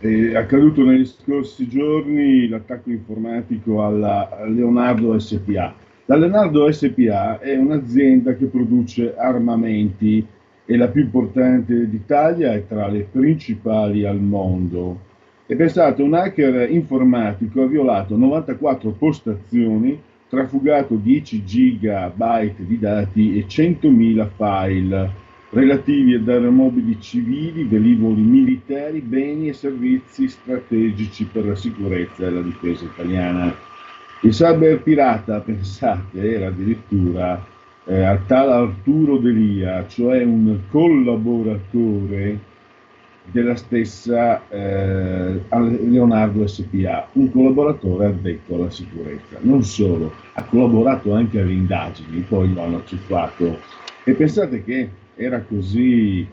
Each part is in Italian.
è accaduto negli scorsi giorni l'attacco informatico alla Leonardo SPA. La Leonardo SPA è un'azienda che produce armamenti, è la più importante d'Italia e tra le principali al mondo. E pensate, un hacker informatico ha violato 94 postazioni, trafugato 10 gigabyte di dati e 100.000 file relativi ad aeromobili civili, velivoli militari, beni e servizi strategici per la sicurezza e la difesa italiana. Il cyber pirata, pensate, era addirittura eh, a tal Arturo Delia, cioè un collaboratore della stessa eh, Leonardo SPA, un collaboratore addetto alla sicurezza. Non solo, ha collaborato anche alle indagini, poi lo hanno cifrato. E pensate che era così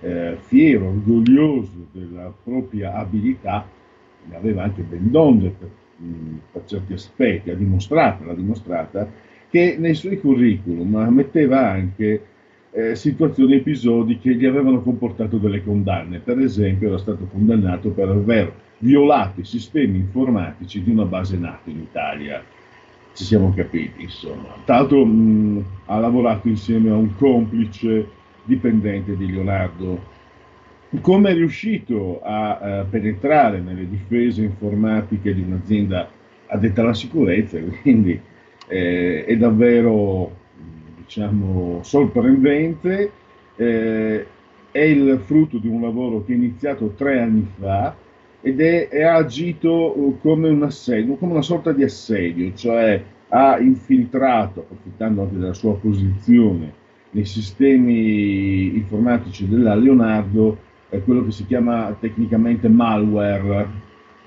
eh, fiero, orgoglioso della propria abilità, ne aveva anche ben donde per, mh, per certi aspetti, ha dimostrato, l'ha dimostrata, che nei suoi curriculum metteva anche eh, situazioni, episodi che gli avevano comportato delle condanne. Per esempio era stato condannato per aver violato i sistemi informatici di una base NATO in Italia. Ci siamo capiti, insomma. L'altro mh, ha lavorato insieme a un complice dipendente di Leonardo. Come è riuscito a, eh, penetrare nelle difese informatiche di un'azienda addetta alla sicurezza? Quindi eh, è davvero diciamo, sorprendente. Eh, è il frutto di un lavoro che è iniziato tre anni fa ed è, è agito come un assedio, come una sorta di assedio, cioè ha infiltrato, approfittando anche della sua posizione, nei sistemi informatici della Leonardo è quello che si chiama tecnicamente malware,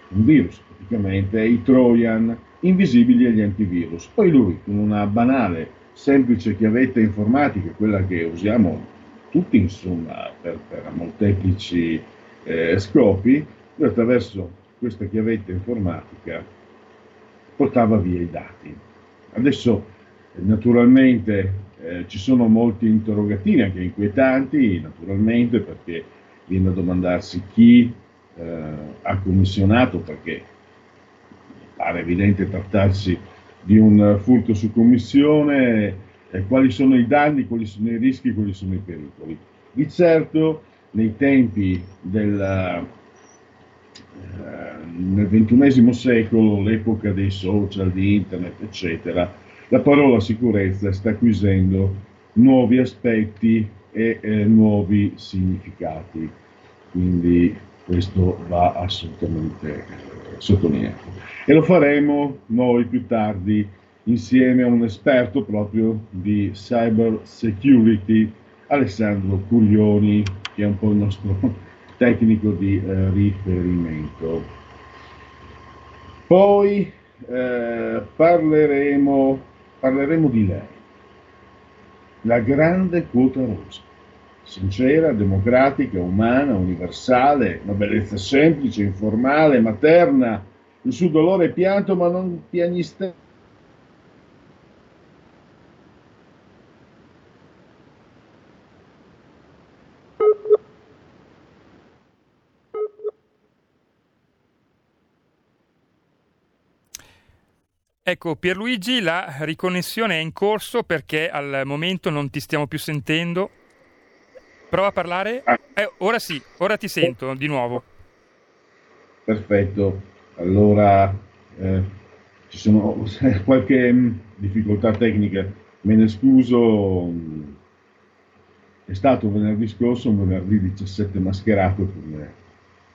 un virus praticamente, i Trojan invisibili agli antivirus. Poi lui, con una banale, semplice chiavetta informatica, quella che usiamo tutti insomma per, per molteplici eh, scopi, lui attraverso questa chiavetta informatica portava via i dati. Adesso naturalmente eh, ci sono molti interrogativi, anche inquietanti, naturalmente, perché viene a domandarsi chi eh, ha commissionato, perché pare evidente trattarsi di un furto su commissione, eh, quali sono i danni, quali sono i rischi, quali sono i pericoli. Di certo, nei tempi del, eh, XXI secolo, l'epoca dei social, di internet, eccetera, la parola sicurezza sta acquisendo nuovi aspetti e eh, nuovi significati, quindi questo va assolutamente eh, sottolineato. E lo faremo noi più tardi insieme a un esperto proprio di cyber security, Alessandro Curioni, che è un po' il nostro tecnico di eh, riferimento. Poi eh, parleremo parleremo di lei, la grande quota rosa. sincera, democratica, umana, universale, una bellezza semplice, informale, materna, il suo dolore è pianto ma non piagnistante Ecco, Pierluigi, la riconnessione è in corso perché al momento non ti stiamo più sentendo. Prova a parlare. Ah. Eh, ora sì, ora ti sento di nuovo. Perfetto. Allora, eh, ci sono qualche mm, difficoltà tecnica, me ne scuso. È stato venerdì scorso, un venerdì 17 mascherato, come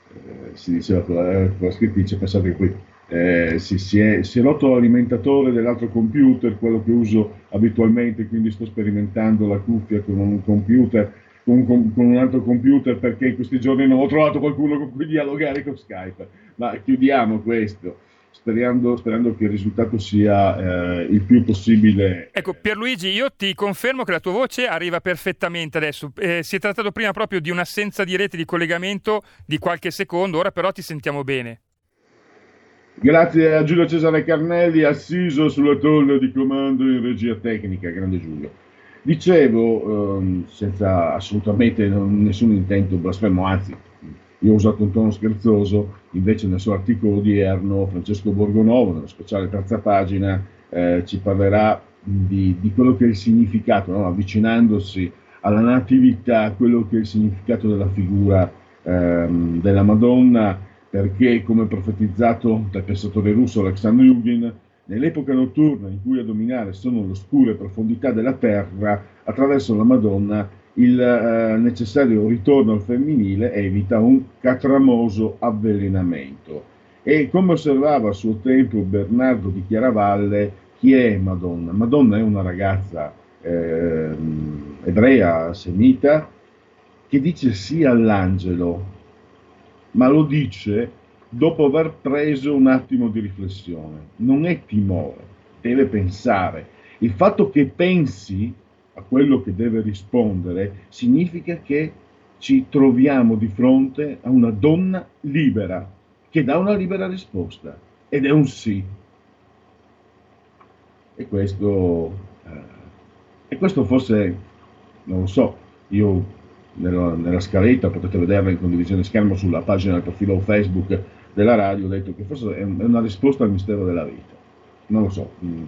eh, si diceva con la, con la scrittrice, pensate che qui eh, si, si, è, si, è, rotto l'alimentatore dell'altro computer, quello che uso abitualmente, quindi sto sperimentando la cuffia con un computer, con, con, con un altro computer perché in questi giorni non ho trovato qualcuno con cui dialogare con Skype. Ma chiudiamo questo. Sperando, sperando, che il risultato sia eh, il più possibile. Ecco, Pierluigi, io ti confermo che la tua voce arriva perfettamente adesso. Eh, si è trattato prima proprio di un'assenza di rete di collegamento di qualche secondo, ora però ti sentiamo bene. Grazie a Giulio Cesare Carnelli, assiso sulla tolla di comando in regia tecnica. Grande Giulio. Dicevo, ehm, senza assolutamente nessun intento blasfemo, anzi, io ho usato un tono scherzoso, invece nel suo articolo odierno Francesco Borgonovo, nello speciale terza pagina, eh, ci parlerà di, di, quello che è il significato, no? avvicinandosi alla natività, quello che è il significato della figura ehm, della Madonna perché, come profetizzato dal pensatore russo Alexander Yugin, nell'epoca notturna in cui a dominare sono le oscure profondità della terra, attraverso la Madonna il eh, necessario ritorno al femminile evita un catramoso avvelenamento. E come osservava a suo tempo Bernardo di Chiaravalle, chi è Madonna? Madonna è una ragazza eh, ebrea, semita, che dice sì all'angelo, ma lo dice dopo aver preso un attimo di riflessione. Non è timore, deve pensare. Il fatto che pensi a quello che deve rispondere significa che ci troviamo di fronte a una donna libera, che dà una libera risposta, ed è un sì. E questo, eh, e questo forse, non lo so, io nella, nella, scaletta, potete vederla in condivisione schermo sulla pagina del profilo Facebook della radio, ho detto che forse è, una risposta al mistero della vita. Non lo so, mm,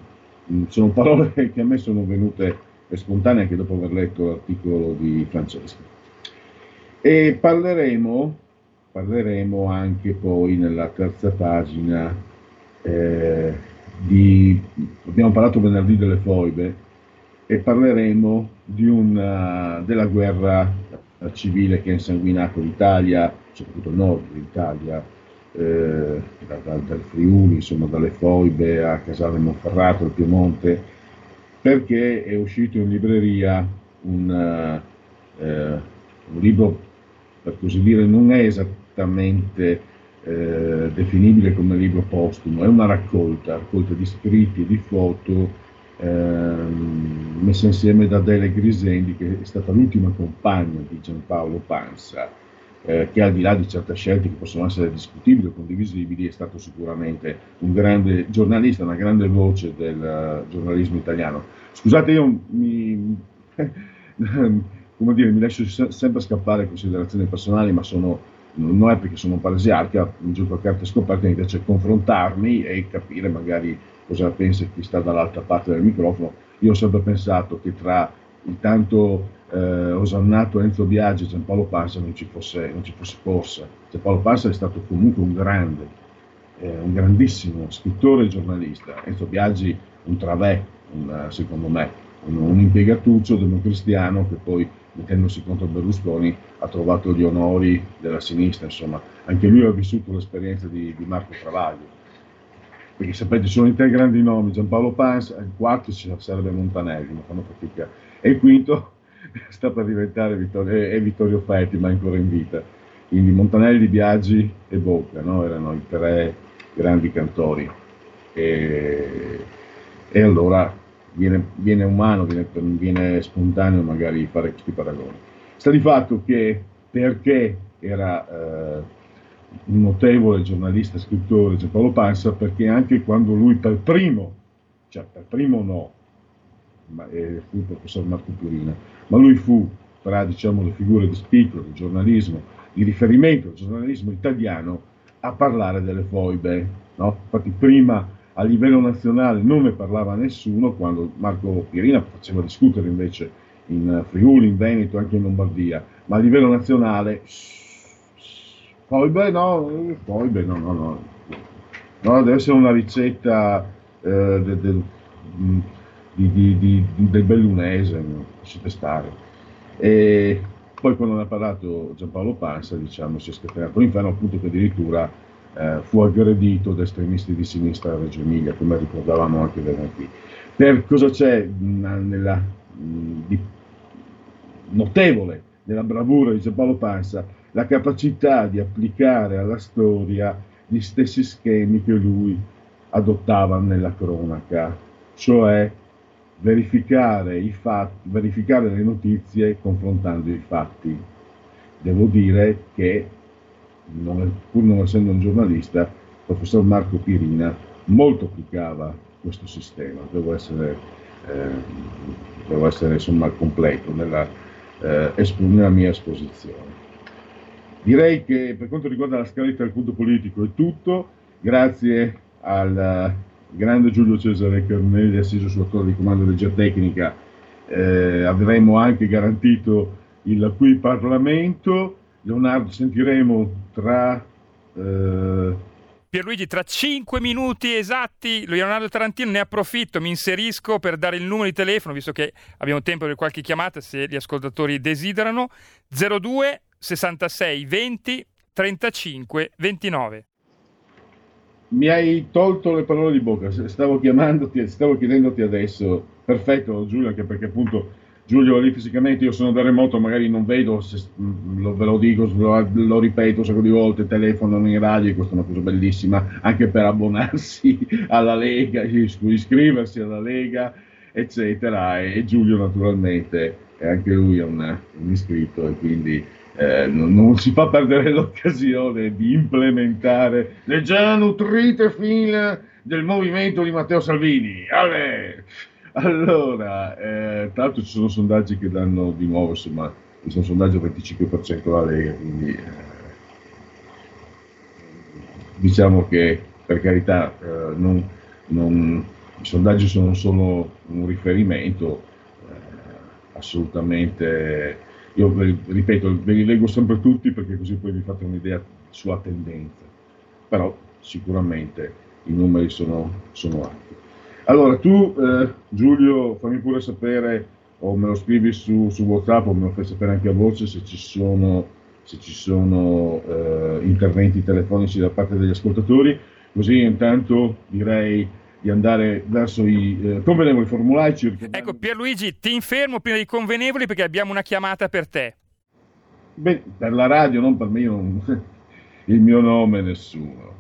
mm, sono parole che a me sono venute spontanee anche dopo aver letto l'articolo di Francesco. E parleremo, parleremo anche poi nella terza pagina eh, di, abbiamo parlato venerdì delle foibe, e parleremo una, della guerra civile che ha insanguinato l'Italia, soprattutto il nord d'Italia, eh, da, da, dal Friuli, insomma dalle Foibe a Casale Monferrato, al Piemonte, perché è uscito in libreria un, eh, un libro, per così dire, non è esattamente eh, definibile come libro postumo, è una raccolta, raccolta di scritti e di foto ehm, messa insieme da Dele Grisendi, che è stata l'ultima compagna di Giampaolo Pansa, eh, che al di là di certe scelte che possono essere discutibili o condivisibili, è stato sicuramente un grande giornalista, una grande voce del uh, giornalismo italiano. Scusate, io mi, dire, mi lascio sempre scappare considerazioni personali, ma sono non è perché sono un paresiarca, un gioco a carte scoperte, mi piace confrontarmi e capire magari cosa pensa chi sta dall'altra parte del microfono. Io ho sempre pensato che tra il tanto eh, osannato Enzo Biaggi e Giampaolo Pansa non ci fosse, non ci fosse corsa. Giampaolo Pansa è stato comunque un grande, eh, un grandissimo scrittore e giornalista. Enzo Biaggi un travè, un, secondo me, un, un impiegatuccio democristiano che poi mettendosi contro Berlusconi ha trovato gli onori della sinistra, insomma, anche lui ha vissuto l'esperienza di, di Marco Travaglio perché sapete sono i tre grandi nomi, Giampaolo Pans, il quarto ci sarebbe Montanelli, ma fanno fatica, e il quinto sta per diventare Vittorio, è Vittorio Fetti, ma ancora in vita. Quindi Montanelli, Biaggi e Bocca no? erano i tre grandi cantori. E, e allora viene, viene umano, viene, viene, spontaneo magari fare questi paragoni. Sta di fatto che perché era eh, un notevole giornalista, scrittore Giampaolo Pansa, perché anche quando lui per primo, cioè per primo no, ma, eh, fu il professor Marco Purina, ma lui fu tra diciamo, le figure di spicco del giornalismo, di riferimento del giornalismo italiano, a parlare delle foibe. No? Infatti prima a livello nazionale non ne parlava nessuno, quando Marco Pirina faceva discutere invece in Friuli, in Veneto, anche in Lombardia, ma a livello nazionale, foibe no, foibe no, no, no, no deve essere una ricetta eh, del, del, di, di, di, del bellunese, no? lasciate stare. E poi quando ne ha parlato Giampaolo Pansa, diciamo, si è scatenato l'inferno, appunto che addirittura eh, fu aggredito da estremisti di sinistra a Reggio Emilia, come ricordavamo anche venerdì. Per cosa c'è nella, di notevole nella bravura di Giampaolo Pansa? La capacità di applicare alla storia gli stessi schemi che lui adottava nella cronaca, cioè verificare, i fatti, verificare le notizie confrontando i fatti. Devo dire che non, pur non essendo un giornalista, il professor Marco Pirina molto applicava questo sistema, devo essere, eh, essere insomma completo nella, eh, nella mia esposizione. Direi che per quanto riguarda la scaletta del punto politico è tutto, grazie al grande Giulio Cesare Carnelli assiso sulla torre di comando regia tecnica, eh, avremo anche garantito il qui Parlamento Leonardo, sentiremo tra... Eh... Pierluigi, tra 5 minuti esatti, Leonardo Tarantino ne approfitto, mi inserisco per dare il numero di telefono, visto che abbiamo tempo per qualche chiamata, se gli ascoltatori desiderano, 02 66 20 35 29. Mi hai tolto le parole di bocca, stavo chiamandoti, stavo chiedendoti adesso, perfetto Giulio, anche perché appunto Giulio lì fisicamente io sono da remoto, magari non vedo, se, lo, ve lo dico, lo, lo, ripeto un sacco di volte, telefono in radio, questa è una cosa bellissima, anche per abbonarsi alla Lega, iscriversi alla Lega, eccetera. E, e Giulio naturalmente, è anche lui è un, un iscritto e quindi eh, non, non, si fa perdere l'occasione di implementare le già nutrite file del movimento di Matteo Salvini. Ale! Allora, eh, tra l'altro ci sono sondaggi che danno di nuovo, insomma, questo sondaggio 25% la Lega, quindi eh, diciamo che per carità eh, non, non, i sondaggi sono solo un riferimento, eh, assolutamente, io ripeto, ve li leggo sempre tutti perché così poi vi fate un'idea sulla tendenza, però sicuramente i numeri sono, sono alti. Allora, tu eh, Giulio, fammi pure sapere, o me lo scrivi su, su, WhatsApp, o me lo fai sapere anche a voce se ci sono, se ci sono eh, interventi telefonici da parte degli ascoltatori, così intanto direi di andare verso i eh, convenevoli formulari. Ecco, Pierluigi, ti infermo prima dei convenevoli perché abbiamo una chiamata per te. Beh, per la radio, non per me, non... il mio nome nessuno.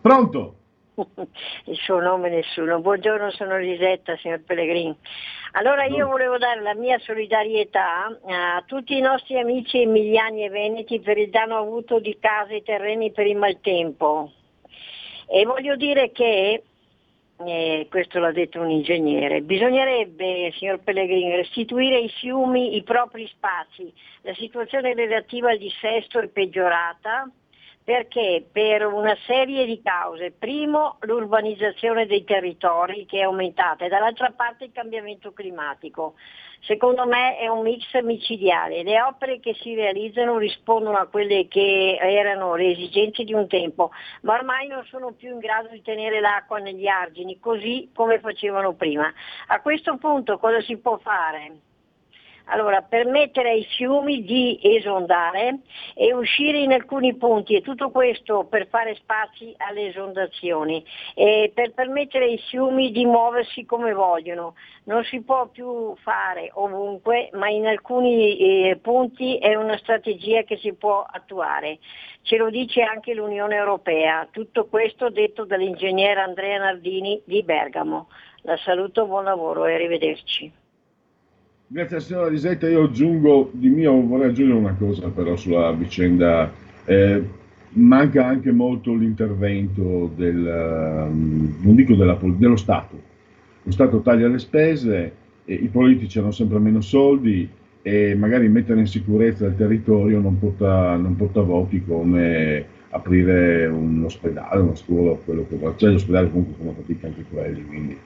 Pronto? il suo nome nessuno. Buongiorno, sono Lisetta, signor Pellegrini. Allora io volevo dare la mia solidarietà a tutti i nostri amici emiliani e veneti per il danno avuto di case e terreni per il maltempo. E voglio dire che, eh, questo l'ha detto un ingegnere, bisognerebbe, signor Pellegrini, restituire ai fiumi i propri spazi. La situazione relativa al dissesto è peggiorata perché per una serie di cause. Primo l'urbanizzazione dei territori che è aumentata e dall'altra parte il cambiamento climatico. Secondo me è un mix micidiale. Le opere che si realizzano rispondono a quelle che erano le esigenze di un tempo, ma ormai non sono più in grado di tenere l'acqua negli argini così come facevano prima. A questo punto cosa si può fare? Allora, permettere ai fiumi di esondare e uscire in alcuni punti e tutto questo per fare spazi alle esondazioni e per permettere ai fiumi di muoversi come vogliono. Non si può più fare ovunque, ma in alcuni eh, punti è una strategia che si può attuare. Ce lo dice anche l'Unione Europea. Tutto questo detto dall'ingegnere Andrea Nardini di Bergamo. La saluto, buon lavoro e arrivederci. Grazie signora Lisetta, io aggiungo di mio, vorrei aggiungere una cosa però sulla vicenda. Eh, manca anche molto l'intervento del, non dico della, dello Stato. Lo Stato taglia le spese, i politici hanno sempre meno soldi e magari mettere in sicurezza il territorio non porta, non porta voti come aprire un ospedale, una scuola, quello che vuole. Cioè gli ospedali comunque fanno fatica anche quelli, quindi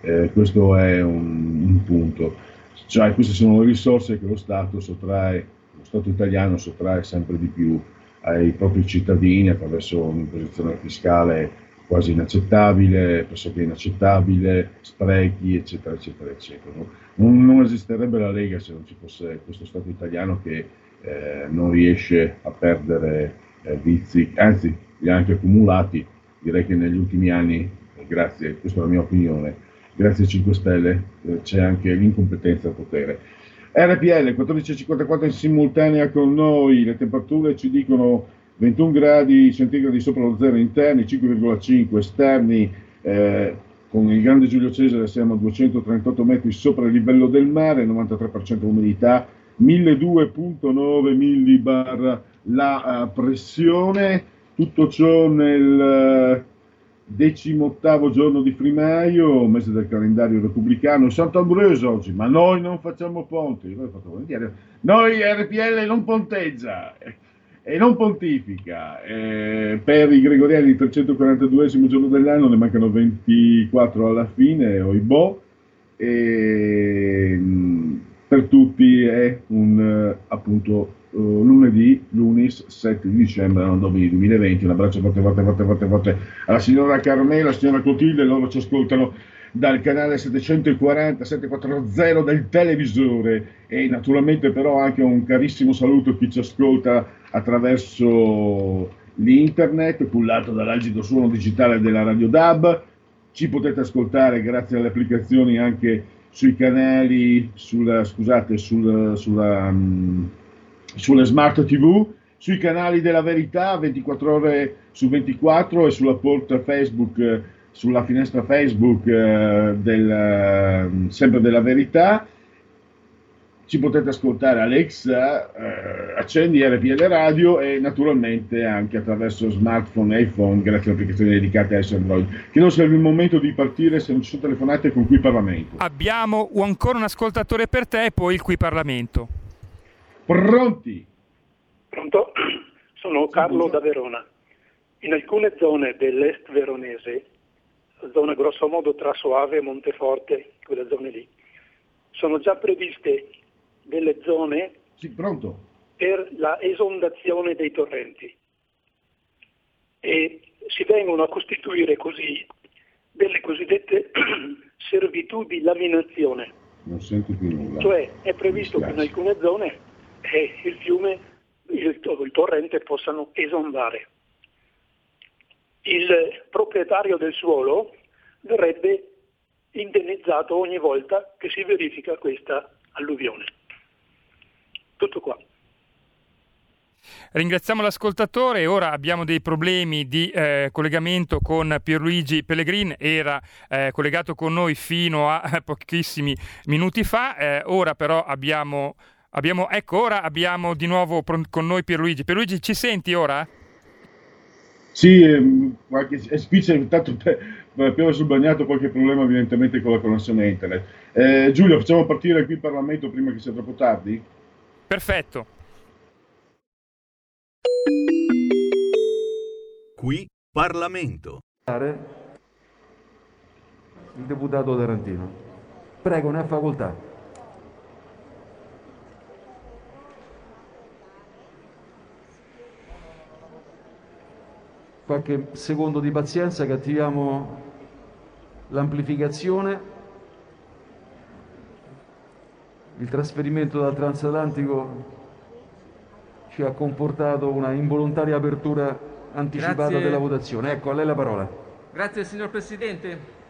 eh, questo è un, un punto. Cioè, queste sono le risorse che lo Stato sottrae, lo Stato italiano sottrae sempre di più ai propri cittadini attraverso un'imposizione fiscale quasi inaccettabile, pressoché inaccettabile, sprechi, eccetera, eccetera, eccetera. Non, non, esisterebbe la Lega se non ci fosse questo Stato italiano che eh, non riesce a perdere eh, vizi, anzi li ha anche accumulati. Direi che negli ultimi anni, grazie, questa è la mia opinione, grazie ai 5 Stelle. Eh, c'è anche l'incompetenza al potere. RPL 14.54 in simultanea con noi, le temperature ci dicono 21 gradi centigradi sopra lo zero interni, 5,5 esterni, eh, con il grande Giulio Cesare siamo a 238 metri sopra il livello del mare, 93% umidità, 1200.9 millibar la uh, pressione, tutto ciò nel decimottavo giorno di primaio, mese del calendario repubblicano, Sant'Ambrosio oggi, ma noi non facciamo ponti, noi, noi RPL non ponteggia e non pontifica. Eh, per i gregoriani il 342 giorno dell'anno ne mancano 24 alla fine, oibò, e mm, per tutti è un appunto uh, lunedì, lunis 7 di dicembre, anno domini 2020. Un abbraccio forte, forte, forte, forte, forte alla signora Carmela, alla signora Clotilde, loro ci ascoltano dal canale 740 740 del televisore e naturalmente però anche un carissimo saluto a chi ci ascolta attraverso l'internet cullato dall'algido suono digitale della Radio DAB ci potete ascoltare grazie alle applicazioni anche sui canali sulla, scusate, sul, sulla, um, sulle smart tv, sui canali della verità 24 ore su 24 e sulla porta Facebook, sulla finestra Facebook eh, del, eh, sempre della verità. Ci potete ascoltare Alexa, eh, accendi RPL Radio e naturalmente anche attraverso smartphone e iPhone grazie alle applicazioni dedicate a Android. Che non sia il momento di partire se non ci sono telefonate con qui Parlamento. Abbiamo ancora un ascoltatore per te e poi il qui Parlamento. Pronti? Pronto? Sono Carlo da Verona. In alcune zone dell'est veronese, zona grossomodo tra Soave e Monteforte, quelle zone lì, sono già previste delle zone sì, per la esondazione dei torrenti e si vengono a costituire così delle cosiddette servitù di laminazione. Non sento più nulla. Cioè è previsto che in alcune zone e il fiume, il, il torrente possano esondare. Il proprietario del suolo verrebbe indennizzato ogni volta che si verifica questa alluvione. Tutto qua. Ringraziamo l'ascoltatore, ora abbiamo dei problemi di eh, collegamento con Pierluigi Pellegrin, era eh, collegato con noi fino a pochissimi minuti fa, eh, ora però abbiamo Abbiamo, ecco, ora abbiamo di nuovo con noi Pierluigi. Pierluigi, ci senti ora? Sì, ehm, qualche spiccia, intanto abbiamo sul bagnato qualche problema evidentemente con la connessione internet. Eh, Giulio, facciamo partire qui il Parlamento prima che sia troppo tardi? Perfetto. Qui Parlamento. Il deputato Tarantino. Prego, ne ha facoltà. Qualche secondo di pazienza che attiviamo l'amplificazione. Il trasferimento dal transatlantico ci ha comportato una involontaria apertura anticipata Grazie. della votazione. Ecco, a lei la parola. Grazie signor Presidente.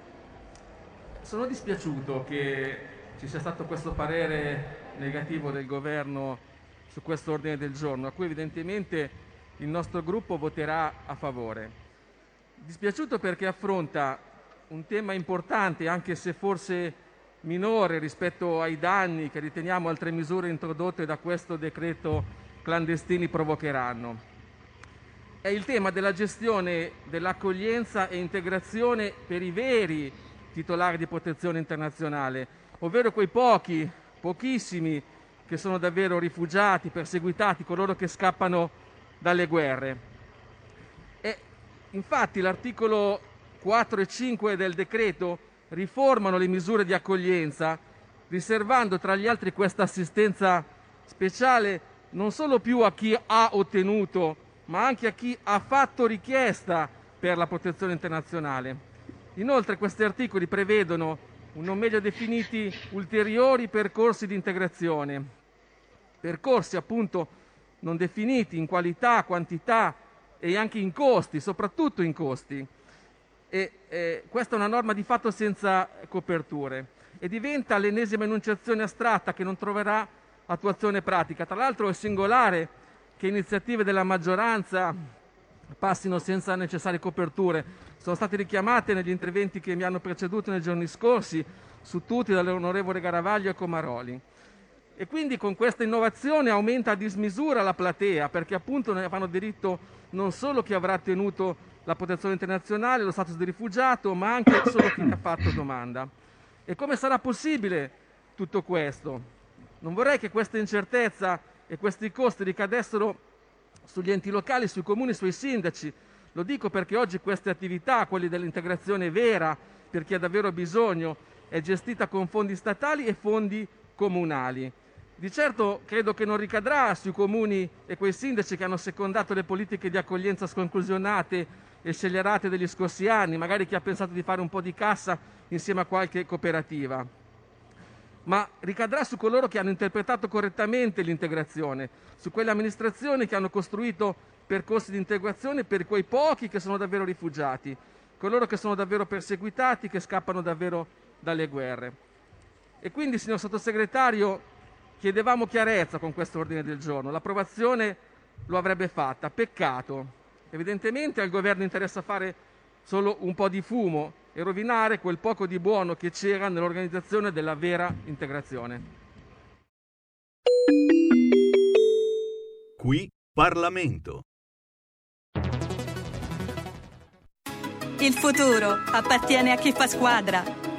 Sono dispiaciuto che ci sia stato questo parere negativo del Governo su questo ordine del giorno, a cui evidentemente il nostro gruppo voterà a favore. Dispiaciuto perché affronta un tema importante, anche se forse minore rispetto ai danni che riteniamo altre misure introdotte da questo decreto clandestini provocheranno. È il tema della gestione dell'accoglienza e integrazione per i veri titolari di protezione internazionale, ovvero quei pochi, pochissimi, che sono davvero rifugiati, perseguitati, coloro che scappano dalle guerre. E infatti l'articolo 4 e 5 del decreto riformano le misure di accoglienza, riservando tra gli altri questa assistenza speciale non solo più a chi ha ottenuto, ma anche a chi ha fatto richiesta per la protezione internazionale. Inoltre questi articoli prevedono non meglio definiti ulteriori percorsi di integrazione, percorsi appunto non definiti in qualità, quantità e anche in costi, soprattutto in costi. E, eh, questa è una norma di fatto senza coperture e diventa l'ennesima enunciazione astratta che non troverà attuazione pratica. Tra l'altro è singolare che iniziative della maggioranza passino senza necessarie coperture. Sono state richiamate negli interventi che mi hanno preceduto nei giorni scorsi su tutti dall'onorevole Garavaglio e Comaroli. E quindi con questa innovazione aumenta a dismisura la platea, perché appunto ne fanno diritto non solo chi avrà ottenuto la protezione internazionale, lo status di rifugiato, ma anche solo chi ne ha fatto domanda. E come sarà possibile tutto questo? Non vorrei che questa incertezza e questi costi ricadessero sugli enti locali, sui comuni, sui sindaci. Lo dico perché oggi queste attività, quelle dell'integrazione vera per chi ha davvero bisogno, è gestita con fondi statali e fondi comunali. Di certo credo che non ricadrà sui comuni e quei sindaci che hanno secondato le politiche di accoglienza sconclusionate e scellerate degli scorsi anni, magari chi ha pensato di fare un po' di cassa insieme a qualche cooperativa ma ricadrà su coloro che hanno interpretato correttamente l'integrazione, su quelle amministrazioni che hanno costruito percorsi di integrazione per quei pochi che sono davvero rifugiati, coloro che sono davvero perseguitati, che scappano davvero dalle guerre. E quindi, signor sottosegretario, chiedevamo chiarezza con questo ordine del giorno. L'approvazione lo avrebbe fatta, peccato. Evidentemente al governo interessa fare solo un po' di fumo e rovinare quel poco di buono che c'era nell'organizzazione della vera integrazione. Qui Parlamento. Il futuro appartiene a chi fa squadra.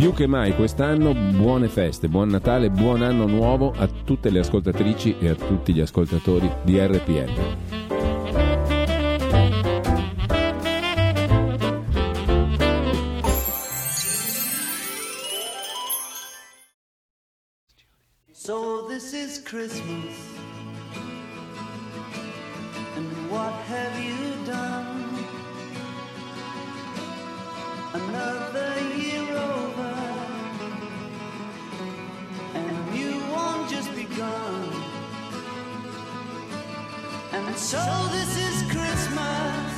Più che mai quest'anno buone feste, buon Natale, buon anno nuovo a tutte le ascoltatrici e a tutti gli ascoltatori di RPL. So this is Christmas. And what have you done? Another begun. And so this is Christmas.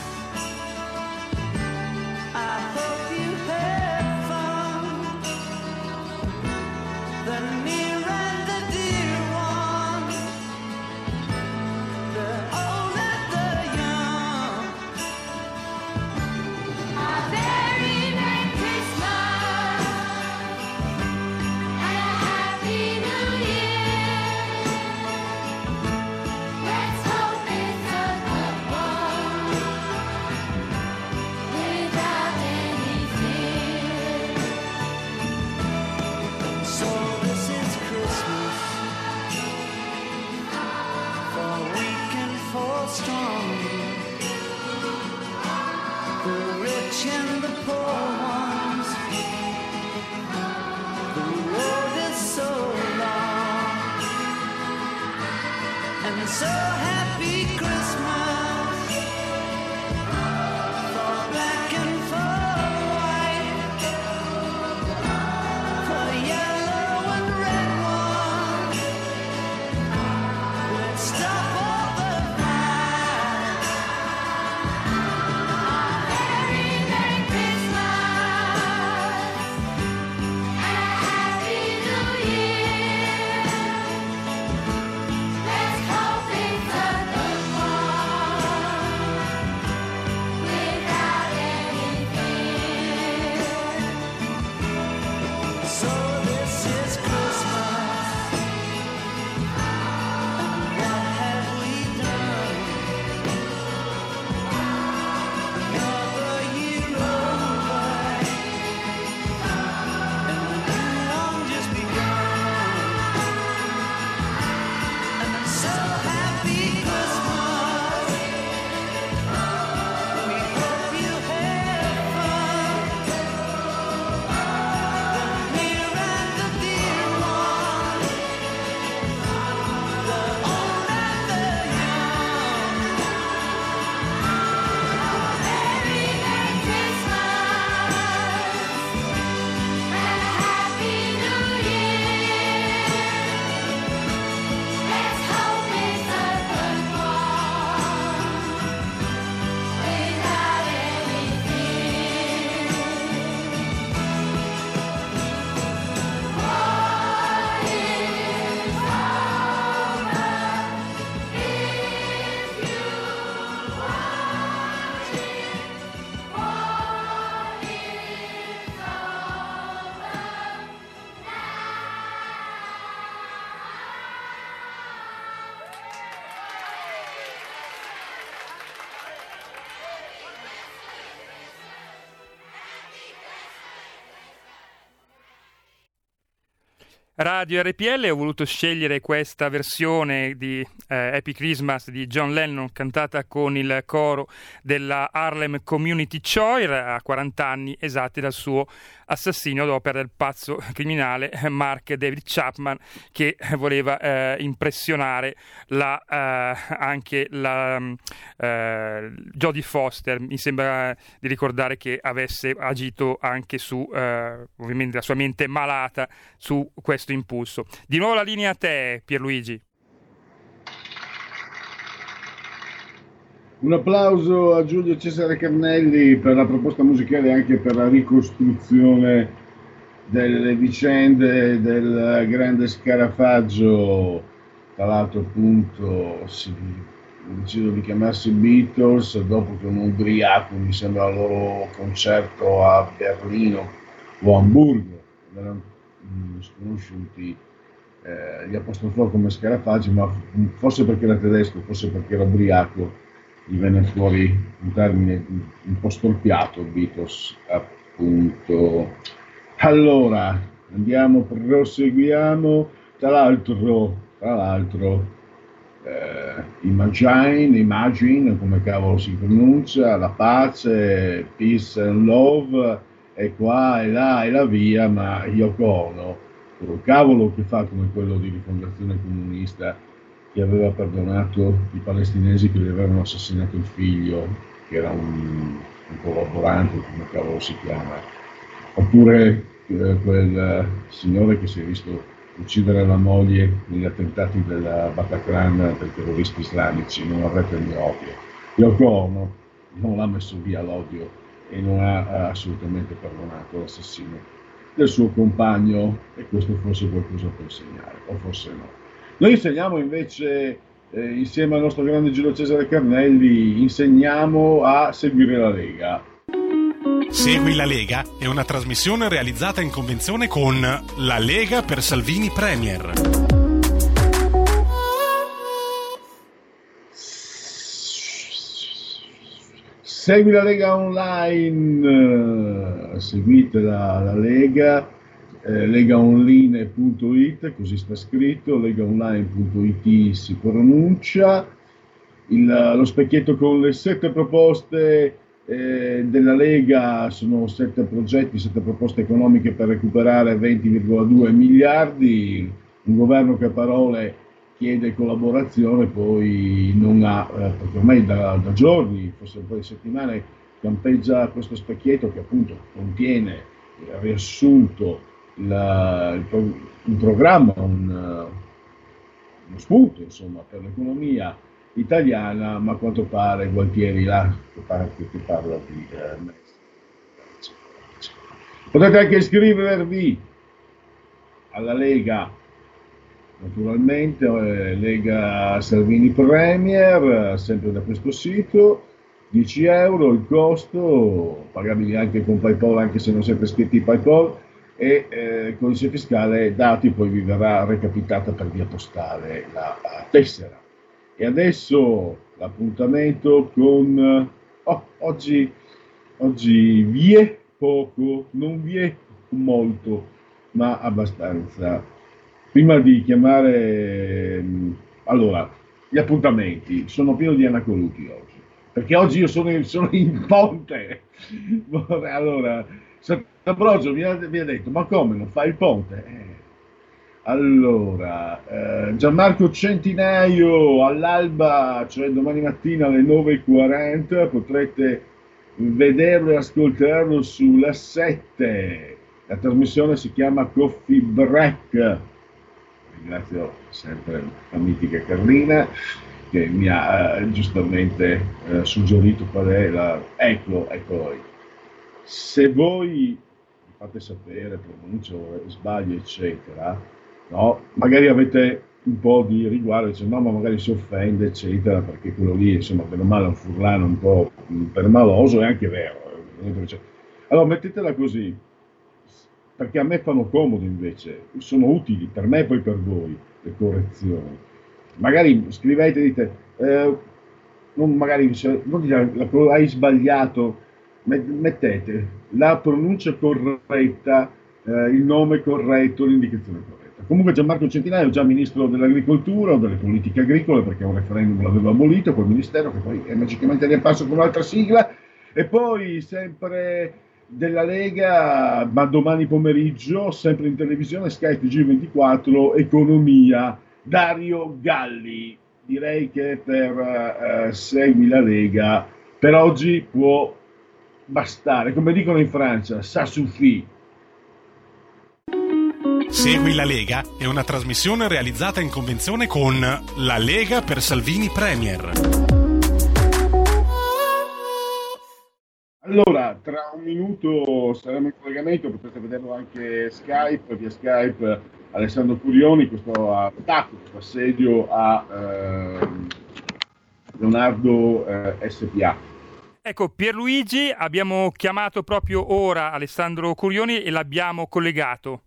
I hope you had fun. The near Radio RPL ho voluto scegliere questa versione di eh, Happy Christmas di John Lennon cantata con il coro della Harlem Community Choir a 40 anni esatti dal suo assassinio d'opera del pazzo criminale Mark David Chapman che voleva eh, impressionare la, eh, anche la eh, Jodie Foster. Mi sembra di ricordare che avesse agito anche su eh, ovviamente la sua mente malata su questo impulso. Di nuovo la linea a te Pierluigi Un applauso a Giulio Cesare Carnelli per la proposta musicale e anche per la ricostruzione delle vicende del grande scarafaggio. Tra l'altro, appunto, si deciso di chiamarsi Beatles dopo che un ubriaco, mi sembra, al loro concerto a Berlino o Hamburgo, erano mm, sconosciuti, eh, li apostrofò come scarafaggi, ma forse perché era tedesco, forse perché era ubriaco gli venne fuori un termine un po' storpiato, Beatles, appunto. Allora, andiamo, proseguiamo. Tra l'altro, tra l'altro, eh, Imagine, Imagine, come cavolo si pronuncia, la pace, peace and love, e qua e là e la via, ma Yoko Ono, cavolo che fa come quello di rifondazione comunista, che aveva perdonato i palestinesi che gli avevano assassinato il figlio, che era un, un collaborante, come cavolo si chiama, oppure eh, quel signore che si è visto uccidere la moglie negli attentati della Bataclan dei terroristi islamici, non avrete il mio odio. Yoko Ono non l'ha messo via l'odio e non ha assolutamente perdonato l'assassino del suo compagno e questo forse qualcosa può insegnare, o forse no. Noi insegniamo invece, eh, insieme al nostro grande Giulio Cesare Carnelli, insegniamo a seguire la Lega. Segui la Lega è una trasmissione realizzata in convenzione con La Lega per Salvini Premier. Segui la Lega online, eh, seguite la, la Lega, eh, legaonline.it, così sta scritto, legaonline.it si pronuncia, il- lo specchietto con le sette proposte eh, della Lega, sono sette progetti, sette proposte economiche per recuperare 20,2 miliardi, un governo che a parole chiede collaborazione, poi non ha, eh, perché ormai da, da giorni, forse un po' di settimane, campeggia questo specchietto che appunto contiene eh, riassunto la- il, un programma, un, uno spunto insomma, per l'economia italiana, ma a quanto pare Gualtieri là che che parla di eh. Potete anche iscrivervi alla Lega, naturalmente, eh, Lega Salvini Premier, sempre da questo sito, 10 euro il costo, pagabili anche con PayPal, anche se non siete iscritti in PayPal, e eh, codice fiscale dati, poi vi verrà recapitata per via postale la, tessera. E adesso l'appuntamento con... oh, oggi, oggi vi è poco, non vi è molto, ma abbastanza. Prima di chiamare... ehm, Allora, gli appuntamenti, sono pieno di anacoluti oggi, perché oggi io sono sono in ponte. Allora, Sant'Ambrogio mi ha, mi ha detto, ma come, non fai il ponte? Eh, allora, eh, Gianmarco Centinaio all'alba, cioè domani mattina alle 9.40, potrete vederlo e ascoltarlo sulla 7. La trasmissione si chiama Coffee Break. Ringrazio sempre la mitica Carlina che mi ha eh, giustamente eh, suggerito qual è la... Ecco, eccolo lì. Se voi fate sapere, pronuncio, sbaglio, eccetera, no? magari avete un po' di riguardo, dice no, ma magari si offende, eccetera, perché quello lì, insomma, o male è un furlano un po' permaloso, è anche vero. eh. Allora, mettetela così, perché a me fanno comodo invece, sono utili per me e poi per voi le correzioni. Magari scrivete dite, eh, non magari non dite, hai sbagliato, mettete la pronuncia corretta, eh, il nome corretto, l'indicazione corretta. Comunque Gianmarco Centinaio è già ministro dell'agricoltura o delle politiche agricole perché un referendum l'aveva abolito, quel ministero che poi è magicamente riapparso con un'altra sigla e poi sempre della Lega, ma domani pomeriggio, sempre in televisione, Sky TG24, Economia, Dario Galli. Direi che per eh, Segui la Lega, per oggi può bastare. Come dicono in Francia, ça suffit. Segui la Lega è una trasmissione realizzata in convenzione con La Lega per Salvini Premier. Allora, tra un minuto saremo in collegamento, potete vederlo anche Skype, via Skype, Alessandro Curioni, questo attacco, questo assedio a ehm, Leonardo eh, SPA. Ecco, Pierluigi, abbiamo chiamato proprio ora Alessandro Curioni e l'abbiamo collegato.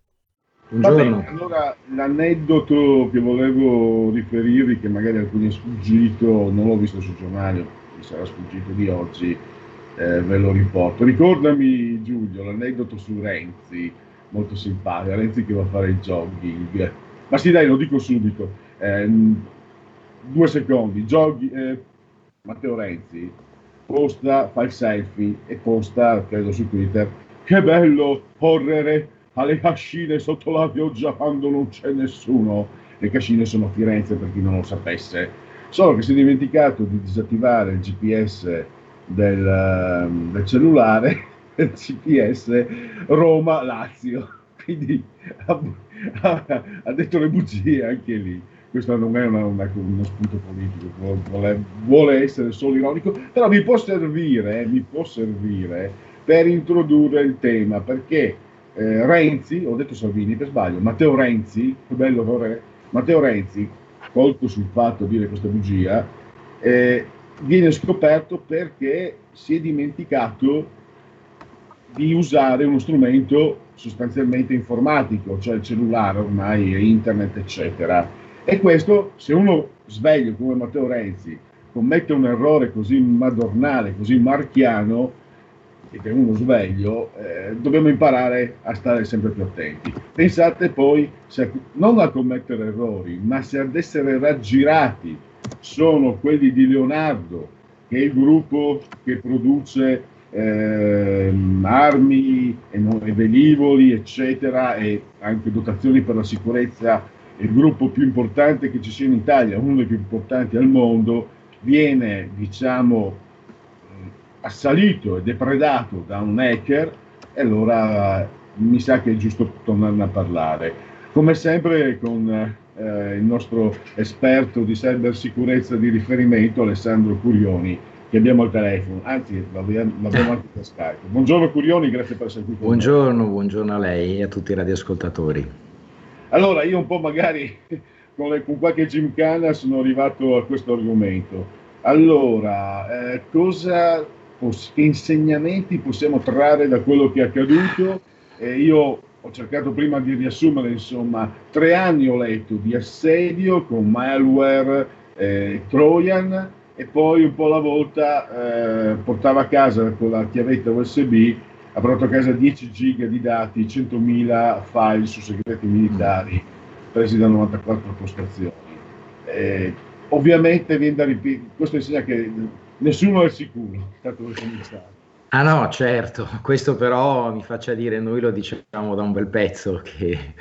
Va bene, allora l'aneddoto che volevo riferirvi, che magari a alcuni è sfuggito, non l'ho visto sul giornale, mi sarà sfuggito di oggi, eh, ve lo riporto. Ricordami Giulio, l'aneddoto su Renzi, molto simpatico, Renzi che va a fare il jogging. Ma sì dai, lo dico subito, Ehm, due secondi, jogging, eh, Matteo Renzi posta, fa il selfie e posta, credo su Twitter, che bello correre alle cascine sotto la pioggia quando non c'è nessuno. Le cascine sono Firenze per chi non lo sapesse. Solo che si è dimenticato di disattivare il GPS del, ehm, del cellulare, il GPS Roma-Lazio. Quindi ha, ha- ha detto le bugie anche lì. Questo non è una- una- uno spunto politico, vuole- vuole, essere solo ironico, però mi può servire, eh, mi può servire per introdurre il tema, perché eh, Renzi, ho detto Salvini per sbaglio, Matteo Renzi, che bello vorrei, Matteo Renzi, colto sul fatto di dire questa bugia, eh, viene scoperto perché si è dimenticato di usare uno strumento sostanzialmente informatico, cioè il cellulare ormai, internet, eccetera. E questo, se uno sveglio come Matteo Renzi commette un errore così madornale, così marchiano, ed è uno sveglio, eh, dobbiamo imparare a stare sempre più attenti. Pensate poi se- non a commettere errori, ma se ad essere raggirati sono quelli di Leonardo, che è il gruppo che produce ehm, armi e velivoli, eccetera, e anche dotazioni per la sicurezza, il gruppo più importante che ci sia in Italia, uno dei più importanti al mondo, viene, diciamo, mh, assalito e depredato da un hacker, e allora eh, mi sa che è giusto tornarne a parlare. Come sempre con eh, il nostro esperto di cybersicurezza di riferimento, Alessandro Curioni, che abbiamo al telefono, anzi l'abbiamo anche per Skype. Buongiorno Curioni, grazie per essere qui con noi. Buongiorno, buongiorno a lei e a tutti i radioascoltatori. Allora, io un po' magari con, le- con qualche gymkhana sono arrivato a questo argomento. Allora, eh, cosa, pos- che insegnamenti possiamo trarre da quello che è accaduto? Eh, io ho cercato prima di riassumere, insomma, tre anni ho letto di assedio con malware, eh, Trojan e poi un po' alla volta eh, portava a casa con la chiavetta USB ha portato a casa 10 giga di dati, 100.000 file su segreti militari presi da 94 postazioni. Eh, ovviamente viene da ripetere, questo insegna che nessuno è sicuro, tanto per cominciare. Ah no, certo, questo però mi faccia dire, noi lo diciamo da un bel pezzo, che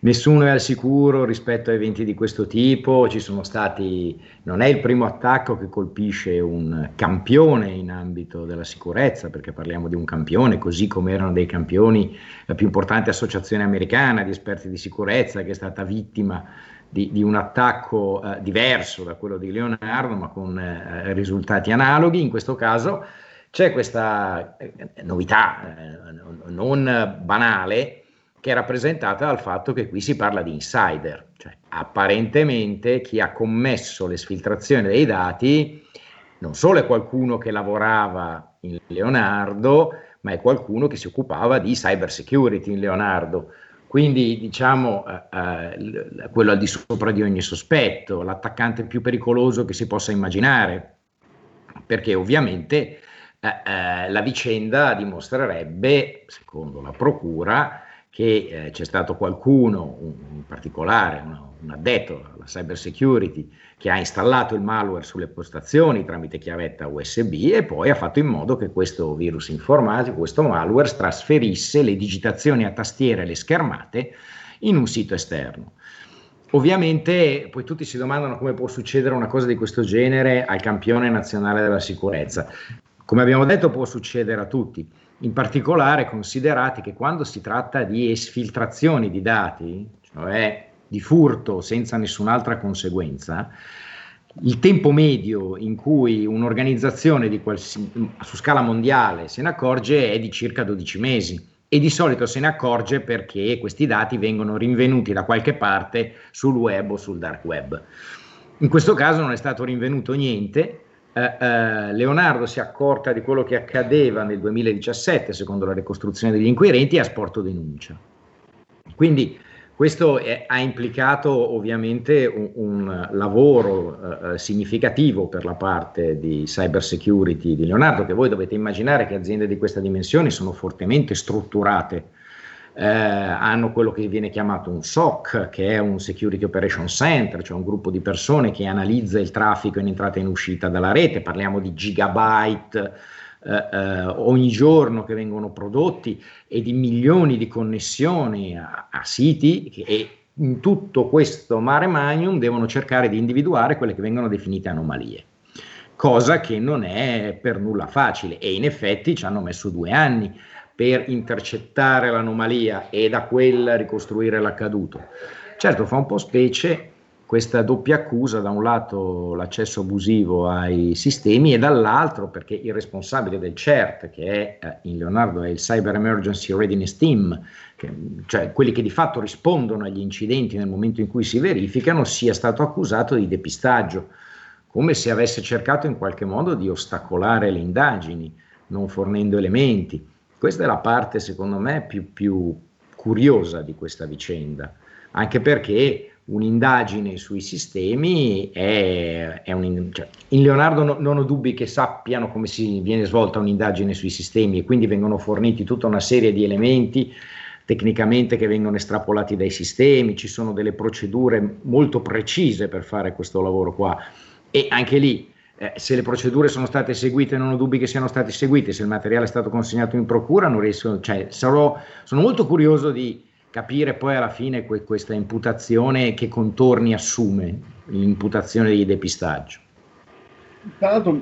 nessuno è al sicuro rispetto a eventi di questo tipo, ci sono stati, non è il primo attacco che colpisce un campione in ambito della sicurezza, perché parliamo di un campione, così come erano dei campioni la più importante associazione americana di esperti di sicurezza che è stata vittima di, di un attacco eh, diverso da quello di Leonardo, ma con eh, risultati analoghi. In questo caso c'è questa eh, novità eh, non banale che è rappresentata dal fatto che qui si parla di insider, cioè apparentemente chi ha commesso le sfiltrazioni dei dati non solo è qualcuno che lavorava in Leonardo, ma è qualcuno che si occupava di cyber security in Leonardo. Quindi diciamo eh, eh, quello al di sopra di ogni sospetto, l'attaccante più pericoloso che si possa immaginare, perché ovviamente eh, eh, la vicenda dimostrerebbe, secondo la procura, che eh, c'è stato qualcuno, un- in particolare un, un addetto alla cyber security, che ha installato il malware sulle postazioni tramite chiavetta USB e poi ha fatto in modo che questo virus informatico, questo malware, trasferisse le digitazioni a tastiera e le schermate in un sito esterno. Ovviamente poi tutti si domandano come può succedere una cosa di questo genere al campione nazionale della sicurezza. Come abbiamo detto può succedere a tutti, in particolare considerati che quando si tratta di esfiltrazioni di dati, cioè di furto senza nessun'altra conseguenza, il tempo medio in cui un'organizzazione qualsi- su scala mondiale se ne accorge è di circa 12 mesi e di solito se ne accorge perché questi dati vengono rinvenuti da qualche parte sul web o sul dark web. In questo caso non è stato rinvenuto niente. Eh, eh, Leonardo si è accorta di quello che accadeva nel 2017, secondo la ricostruzione degli inquirenti, e ha sporto denuncia. Quindi questo è- ha implicato ovviamente un, un lavoro eh, significativo per la parte di cyber security di Leonardo, che voi dovete immaginare che aziende di questa dimensione sono fortemente strutturate. Eh, hanno quello che viene chiamato un SOC, che è un Security Operation Center, cioè un gruppo di persone che analizza il traffico in entrata e in uscita dalla rete, parliamo di gigabyte eh, eh, ogni giorno che vengono prodotti e di milioni di connessioni a, a siti che, in tutto questo mare magnum devono cercare di individuare quelle che vengono definite anomalie, cosa che non è per nulla facile e in effetti ci hanno messo due anni per intercettare l'anomalia e da quella ricostruire l'accaduto. Certo, fa un po' specie questa doppia accusa, da un lato l'accesso abusivo ai sistemi e dall'altro perché il responsabile del CERT, che è eh, in Leonardo è il Cyber Emergency Readiness Team, che- cioè quelli che di fatto rispondono agli incidenti nel momento in cui si verificano, sia stato accusato di depistaggio, come se avesse cercato in qualche modo di ostacolare le indagini, non fornendo elementi. Questa è la parte, secondo me, più, più curiosa di questa vicenda, anche perché un'indagine sui sistemi è, è un, cioè, in Leonardo no, non ho dubbi che sappiano come si viene svolta un'indagine sui sistemi e quindi vengono forniti tutta una serie di elementi tecnicamente che vengono estrapolati dai sistemi, ci sono delle procedure molto precise per fare questo lavoro qua. E anche lì eh, se le procedure sono state seguite non ho dubbi che siano state seguite, se il materiale è stato consegnato in procura non riesco, cioè, sarò, sono molto curioso di capire poi alla fine que- questa imputazione che contorni assume, l'imputazione di depistaggio. L'altro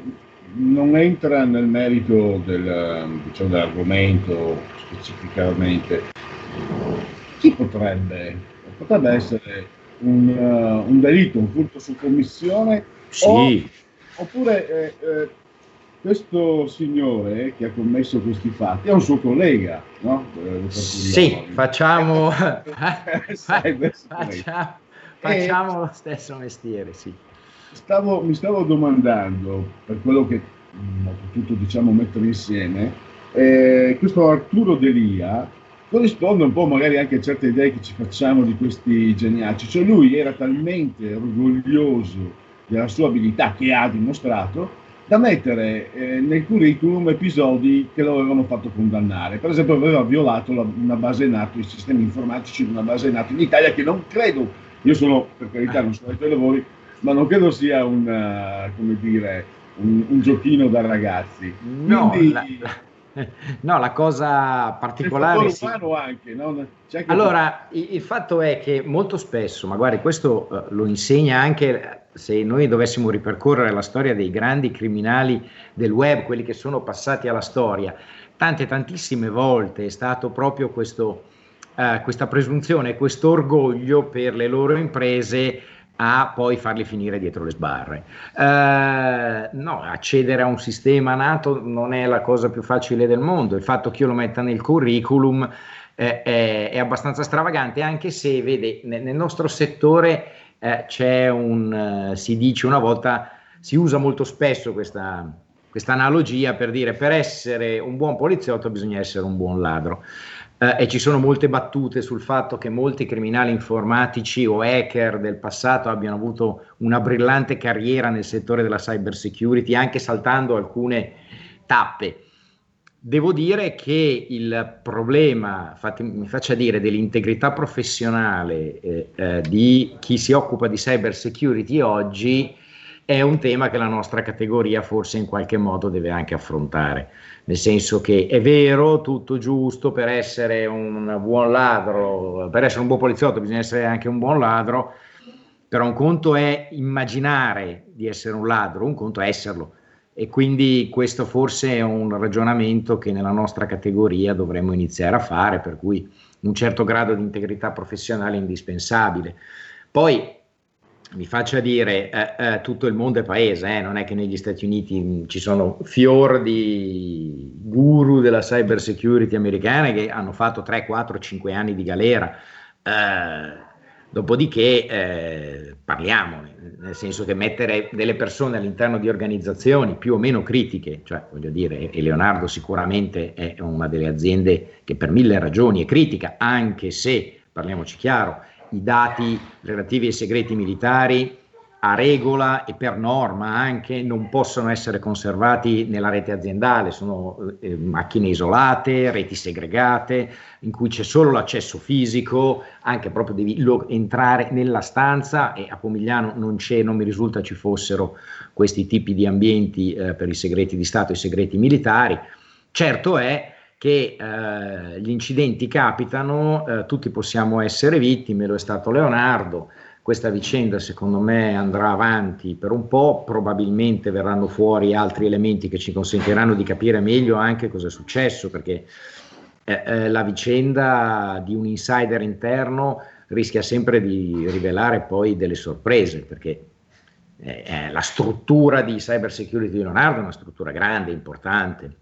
non entra nel merito del, diciamo, dell'argomento specificamente. Chi potrebbe? Potrebbe essere un, uh, un delitto, un furto su commissione? Sì. O, oppure eh, eh, questo signore che ha commesso questi fatti è un suo collega, no? Eh, Sì, facciamo, Cyber facciamo, facciamo lo stesso mestiere, sì. Stavo- mi stavo domandando, per quello che mh, ho potuto diciamo, mettere insieme, eh, questo Arturo Delia corrisponde un po' magari anche a certe idee che ci facciamo di questi geniaci, cioè lui era talmente orgoglioso della sua abilità che ha dimostrato da mettere eh, nel curriculum episodi che lo avevano fatto condannare. Per esempio aveva violato la- una base NATO, i sistemi informatici di una base NATO in Italia che non credo, io sono per carità non sono ai tuoi lavori, ma non credo sia un, eh, come dire, un, un giochino da ragazzi. No, Quindi, la, no, la cosa il particolare... fattore sì. anche, no? Anche- Allora, il fatto è che molto spesso, magari questo eh, lo insegna anche se noi dovessimo ripercorrere la storia dei grandi criminali del web, quelli che sono passati alla storia, tante tantissime volte è stato proprio questo, eh, questa presunzione, questo orgoglio per le loro imprese a poi farli finire dietro le sbarre. Eh, no, accedere a un sistema nato non è la cosa più facile del mondo, il fatto che io lo metta nel curriculum eh, è, è abbastanza stravagante, anche se vede, ne- nel nostro settore eh, c'è un, eh, si dice una volta, si usa molto spesso questa, questa analogia per dire per essere un buon poliziotto bisogna essere un buon ladro. Eh, e ci sono molte battute sul fatto che molti criminali informatici o hacker del passato abbiano avuto una brillante carriera nel settore della cyber security, anche saltando alcune tappe. Devo dire che il problema, fatti- mi faccia dire, dell'integrità professionale eh, eh, di chi si occupa di cyber security oggi è un tema che la nostra categoria forse in qualche modo deve anche affrontare. Nel senso che è vero, tutto giusto, per essere un buon ladro, per essere un buon poliziotto bisogna essere anche un buon ladro, però un conto è immaginare di essere un ladro, un conto è esserlo. E quindi questo forse è un ragionamento che nella nostra categoria dovremmo iniziare a fare, per cui un certo grado di integrità professionale è indispensabile. Poi mi faccia dire, eh, eh, tutto il mondo è paese, eh, non è che negli Stati Uniti mh, ci sono fior di guru della cyber security americana che hanno fatto 3, 4, 5 anni di galera. Dopodiché eh, parliamone, nel senso che mettere delle persone all'interno di organizzazioni più o meno critiche, cioè voglio dire, e Leonardo sicuramente è una delle aziende che per mille ragioni è critica, anche se, parliamoci chiaro, i dati relativi ai segreti militari a regola e per norma anche non possono essere conservati nella rete aziendale, sono eh, macchine isolate, reti segregate, in cui c'è solo l'accesso fisico, anche proprio devi lo- entrare nella stanza e a Pomigliano non c'è, non mi risulta ci fossero questi tipi di ambienti eh, per i segreti di Stato e i segreti militari. Certo è che eh, gli incidenti capitano, eh, tutti possiamo essere vittime, lo è stato Leonardo, questa vicenda secondo me andrà avanti per un po', probabilmente verranno fuori altri elementi che ci consentiranno di capire meglio anche cosa è successo, perché eh, eh, la vicenda di un insider interno rischia sempre di rivelare poi delle sorprese, perché eh, eh, la struttura di cyber security di Leonardo è una struttura grande, importante,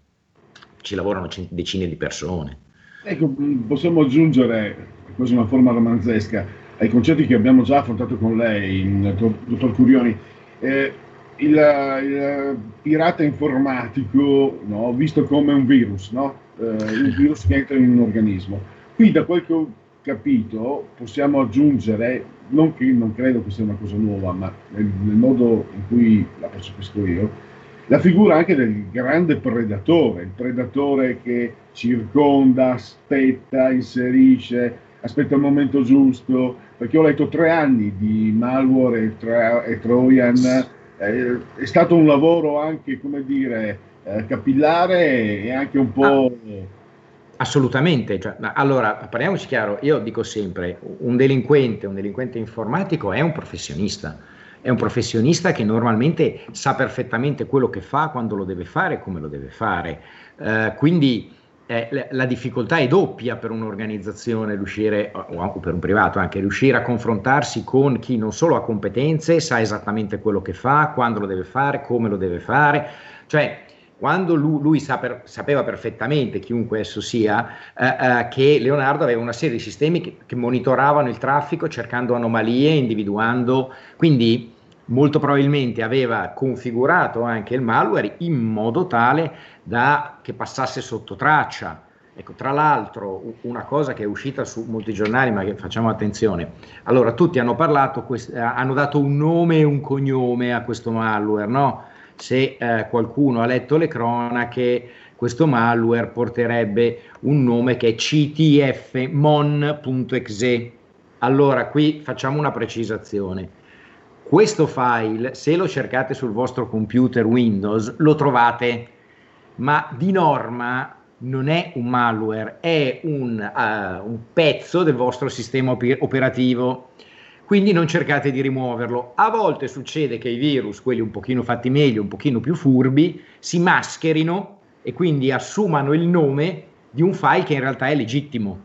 ci lavorano cent- decine di persone. Ecco, possiamo aggiungere, quasi una forma romanzesca, ai concetti che abbiamo già affrontato con lei, dottor Curioni. Eh, il, il pirata informatico, no, visto come un virus, no? Eh, un virus che entra in un organismo. Qui, da quel che ho capito possiamo aggiungere, non che non credo che sia una cosa nuova, ma nel, nel modo in cui la percepisco io, la figura anche del grande predatore, il predatore che circonda, aspetta, inserisce, aspetta il momento giusto, perché ho letto tre anni di malware e, tra- e Trojan, eh, è stato un lavoro anche, come dire, eh, capillare e anche un po'... Assolutamente, cioè, allora parliamoci chiaro, io dico sempre, un delinquente, un delinquente informatico è un professionista, è un professionista che normalmente sa perfettamente quello che fa, quando lo deve fare e come lo deve fare, Eh, quindi eh, la- difficoltà è doppia per un'organizzazione riuscire, o anche per un privato, anche riuscire a confrontarsi con chi non solo ha competenze, sa esattamente quello che fa, quando lo deve fare, come lo deve fare, cioè quando lui, lui sa per- sapeva perfettamente, chiunque esso sia, eh, eh, che Leonardo aveva una serie di sistemi che, che monitoravano il traffico cercando anomalie, individuando, quindi molto probabilmente aveva configurato anche il malware in modo tale da che passasse sotto traccia. Ecco, tra l'altro, una cosa che è uscita su molti giornali, ma che facciamo attenzione. Allora, tutti hanno parlato, eh, hanno dato un nome e un cognome a questo malware, no? Se eh, qualcuno ha letto le cronache, questo malware porterebbe un nome che è ctfmon.exe. Allora, qui facciamo una precisazione. Questo file, se lo cercate sul vostro computer Windows, lo trovate, ma di norma non è un malware, è un, eh, un pezzo del vostro sistema opi- operativo. Quindi non cercate di rimuoverlo. A volte succede che i virus, quelli un pochino fatti meglio, un pochino più furbi, si mascherino e quindi assumano il nome di un file che in realtà è legittimo.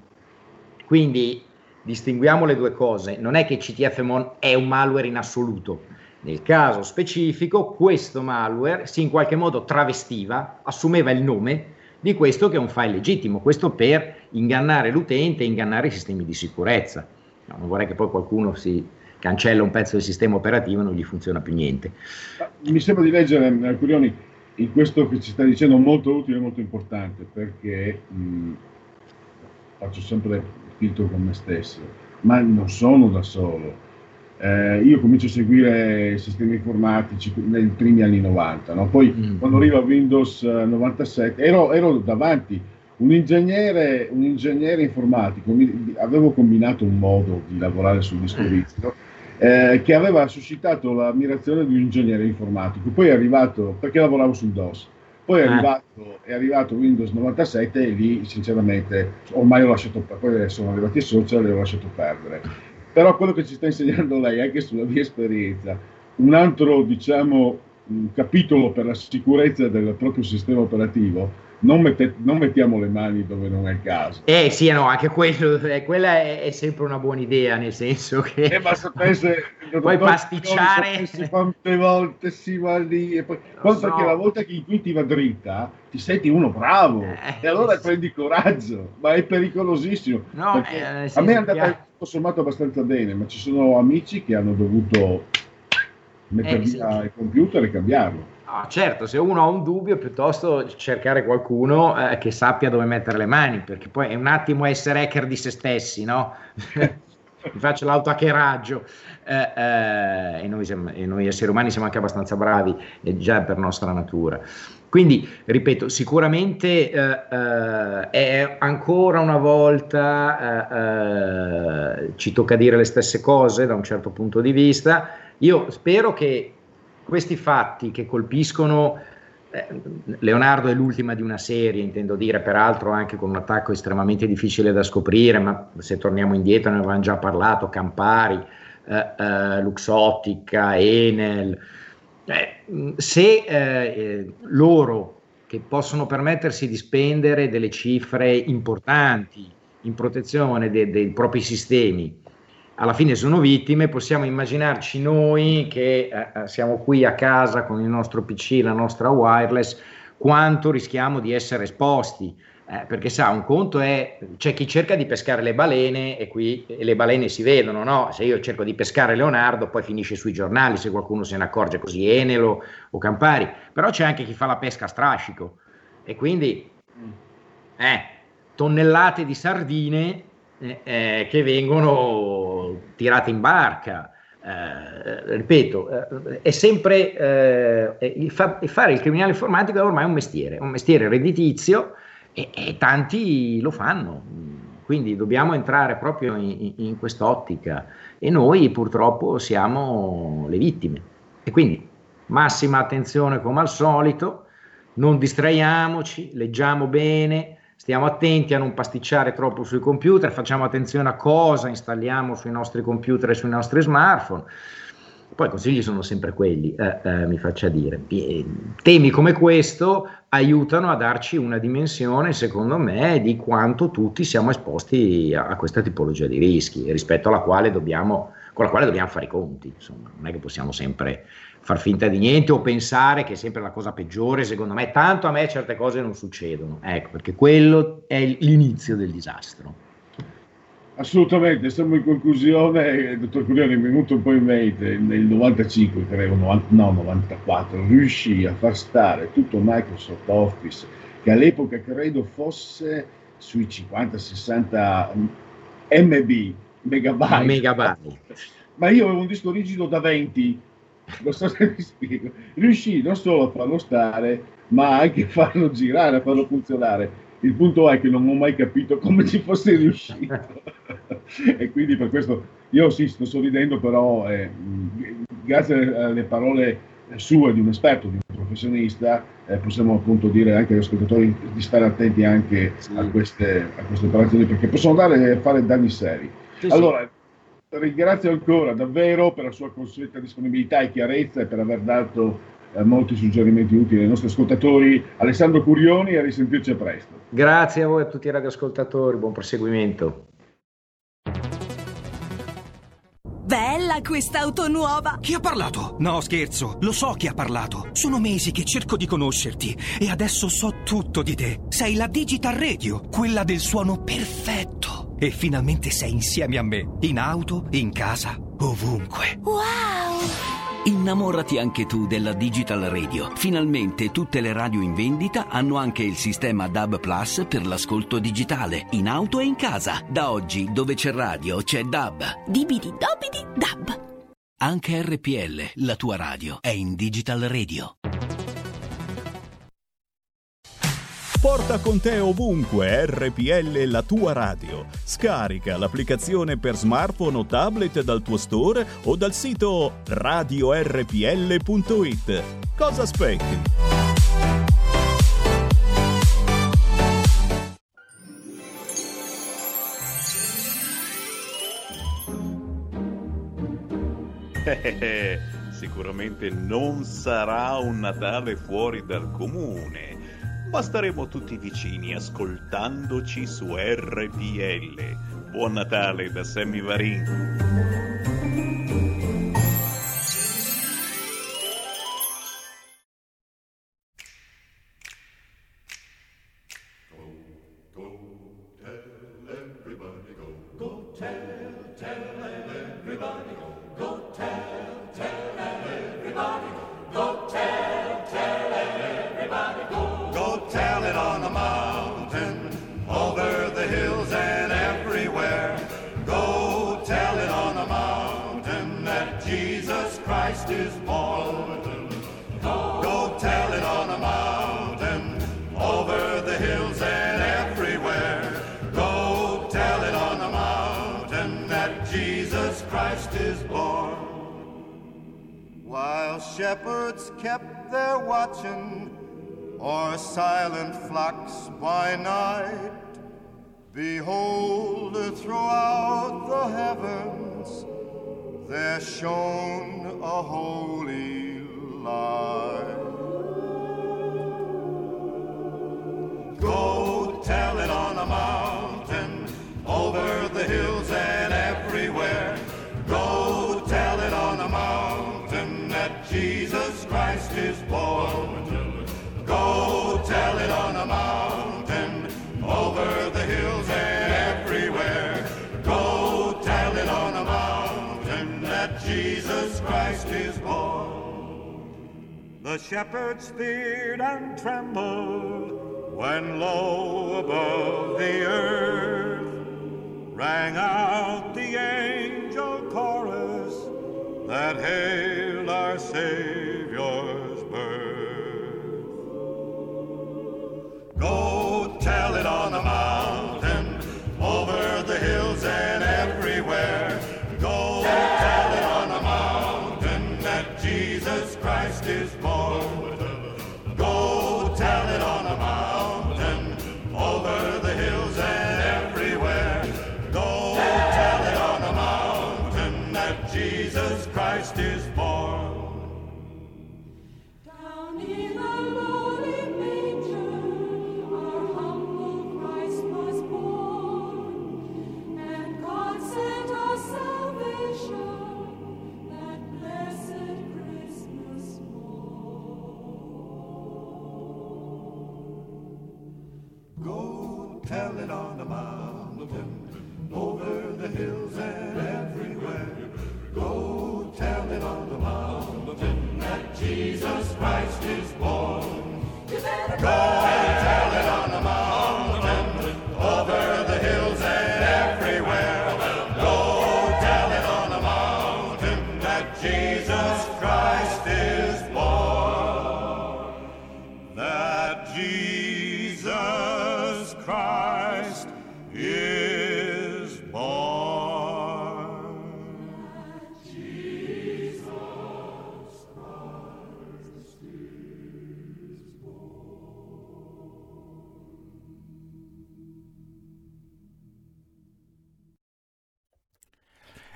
Quindi distinguiamo le due cose. Non è che CTFMon è un malware in assoluto. Nel caso specifico, questo malware si in qualche modo travestiva, assumeva il nome di questo che è un file legittimo, questo per ingannare l'utente e ingannare i sistemi di sicurezza. No, non vorrei che poi qualcuno si cancella un pezzo del sistema operativo e non gli funziona più niente. Mi sembra di leggere, eh, Curioni, in questo che ci sta dicendo molto utile e molto importante, perché mh, faccio sempre filtro con me stesso, ma non sono da solo. Eh, io comincio a seguire sistemi informatici nei primi anni 90, no? poi quando arriva Windows eh, 97 ero, ero davanti un ingegnere, un ingegnere informatico, mi- avevo combinato un modo di lavorare sul disco rizzo eh, che aveva suscitato l'ammirazione di un ingegnere informatico. Poi è arrivato, perché lavoravo sul DOS, poi è Ah. arrivato, è arrivato Windows 97 e lì sinceramente ormai ho lasciato perdere, poi sono arrivati i social e ho lasciato perdere. Però quello che ci sta insegnando lei, anche sulla mia esperienza, un altro diciamo un capitolo per la sicurezza del proprio sistema operativo, non, mette- non mettiamo le mani dove non è il caso. Eh sì, no, anche quello, eh, quella è, è sempre una buona idea, nel senso che Eh, ma sapesse, puoi pasticciare. sapessi quante volte si va lì e poi poi perché so. la volta che in cui ti va dritta ti senti uno bravo e allora prendi coraggio ma è pericolosissimo No, Perché eh, sì, a me è andata tutto sommato abbastanza bene ma ci sono amici che hanno dovuto mettere Eh, sì. via il computer e cambiarlo No, certo, se uno ha un dubbio, piuttosto cercare qualcuno eh, che sappia dove mettere le mani, perché poi è un attimo essere hacker di se stessi, no? Mi faccio l'autohackeraggio. Eh, eh, e, noi siamo- e noi esseri umani siamo anche abbastanza bravi, già per nostra natura. Quindi, ripeto, sicuramente eh, eh, è ancora una volta eh, ci tocca dire le stesse cose da un certo punto di vista. Io spero che questi fatti che colpiscono eh, Leonardo è l'ultima di una serie, intendo dire, peraltro anche con un attacco estremamente difficile da scoprire, ma se torniamo indietro ne avevamo già parlato, Campari, eh, eh, Luxottica, Enel, eh, se eh, eh, loro che possono permettersi di spendere delle cifre importanti in protezione de- dei propri sistemi, alla fine sono vittime, possiamo immaginarci noi che eh, eh, siamo qui a casa con il nostro PC, la nostra wireless, quanto rischiamo di essere esposti. Eh, perché sa, un conto è, c'è chi cerca di pescare le balene e qui e le balene si vedono, no? Se io cerco di pescare Leonardo, poi finisce sui giornali, se qualcuno se ne accorge così, Enelo o Campari, però c'è anche chi fa la pesca a strascico e quindi eh, tonnellate di sardine eh, eh, che vengono tirate in barca. Eh, ripeto, eh, è sempre eh, il fa- fare il criminale informatico è ormai un mestiere, un mestiere redditizio e, e tanti lo fanno. Quindi dobbiamo entrare proprio in, in quest'ottica e noi purtroppo siamo le vittime. E quindi massima attenzione come al solito, non distraiamoci, leggiamo bene, stiamo attenti a non pasticciare troppo sui computer, facciamo attenzione a cosa installiamo sui nostri computer e sui nostri smartphone. Poi i consigli sono sempre quelli, eh, eh, mi faccia dire. Temi come questo aiutano a darci una dimensione, secondo me, di quanto tutti siamo esposti a, a questa tipologia di rischi, rispetto alla quale dobbiamo, con la quale dobbiamo fare i conti. Insomma, non è che possiamo sempre far finta di niente o pensare che è sempre la cosa peggiore, secondo me. Tanto a me certe cose non succedono, ecco, perché quello è l'inizio del disastro. Assolutamente, siamo in conclusione, il dottor Curioni è venuto un po' in mente, nel 95 credo, 90, no 94, riuscì a far stare tutto Microsoft Office, che all'epoca credo fosse sui 50-60 MB, megabyte. Megabyte. Ma io avevo un disco rigido da 20, non so se mi spiego, riuscì non solo a farlo stare, ma anche a farlo girare, a farlo funzionare. Il punto è che non ho mai capito come ci fosse riuscito. e quindi per questo io sì, sto sorridendo, però eh, grazie alle parole sue di un esperto, di un professionista, eh, possiamo appunto dire anche agli ascoltatori di stare attenti anche a, queste, a queste operazioni perché possono dare, fare danni seri. Sì, sì. allora, ringrazio ancora davvero per la sua consueta disponibilità e chiarezza e per aver dato eh, molti suggerimenti utili ai nostri ascoltatori. Alessandro Curioni, a risentirci a presto. Grazie a voi e a tutti i radioascoltatori, buon proseguimento. Bella quest'auto nuova! Chi ha parlato? No, scherzo, lo so chi ha parlato. Sono mesi che cerco di conoscerti e adesso so tutto di te. Sei la Digital Radio, quella del suono perfetto. E finalmente sei insieme a me, in auto, in casa, ovunque. Wow! Innamorati anche tu della Digital Radio. Finalmente tutte le radio in vendita hanno anche il sistema DAB Plus per l'ascolto digitale, in auto e in casa. Da oggi, dove c'è radio, c'è DAB. Dibidi dobidi dab. Anche RPL, la tua radio, è in Digital Radio. Porta con te ovunque RPL la tua radio. Scarica l'applicazione per smartphone o tablet dal tuo store o dal sito radiorpl.it. Cosa aspetti? Sicuramente non sarà un Natale fuori dal comune, ma staremo tutti vicini ascoltandoci su RPL. Buon Natale da Sammy Varin. Shepherds feared and trembled when low above the earth rang out the angel chorus that hailed our Savior's birth. Go tell it on the mountain,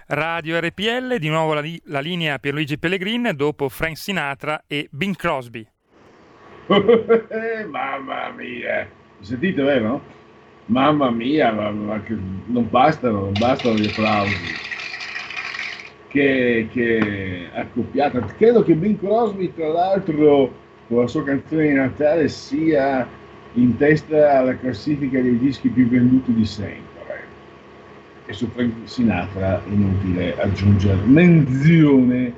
Radio RPL, di nuovo la, la linea Pierluigi Pellegrin dopo Frank Sinatra e Bing Crosby. Mamma mia, sentite vero? Mamma mia, ma, ma che non bastano, non bastano gli applausi. Che, che accoppiata. Credo che Bing Crosby, tra l'altro, con la sua canzone di Natale sia in testa alla classifica dei dischi più venduti di sempre. E su Frank Sinatra inutile aggiungere menzione.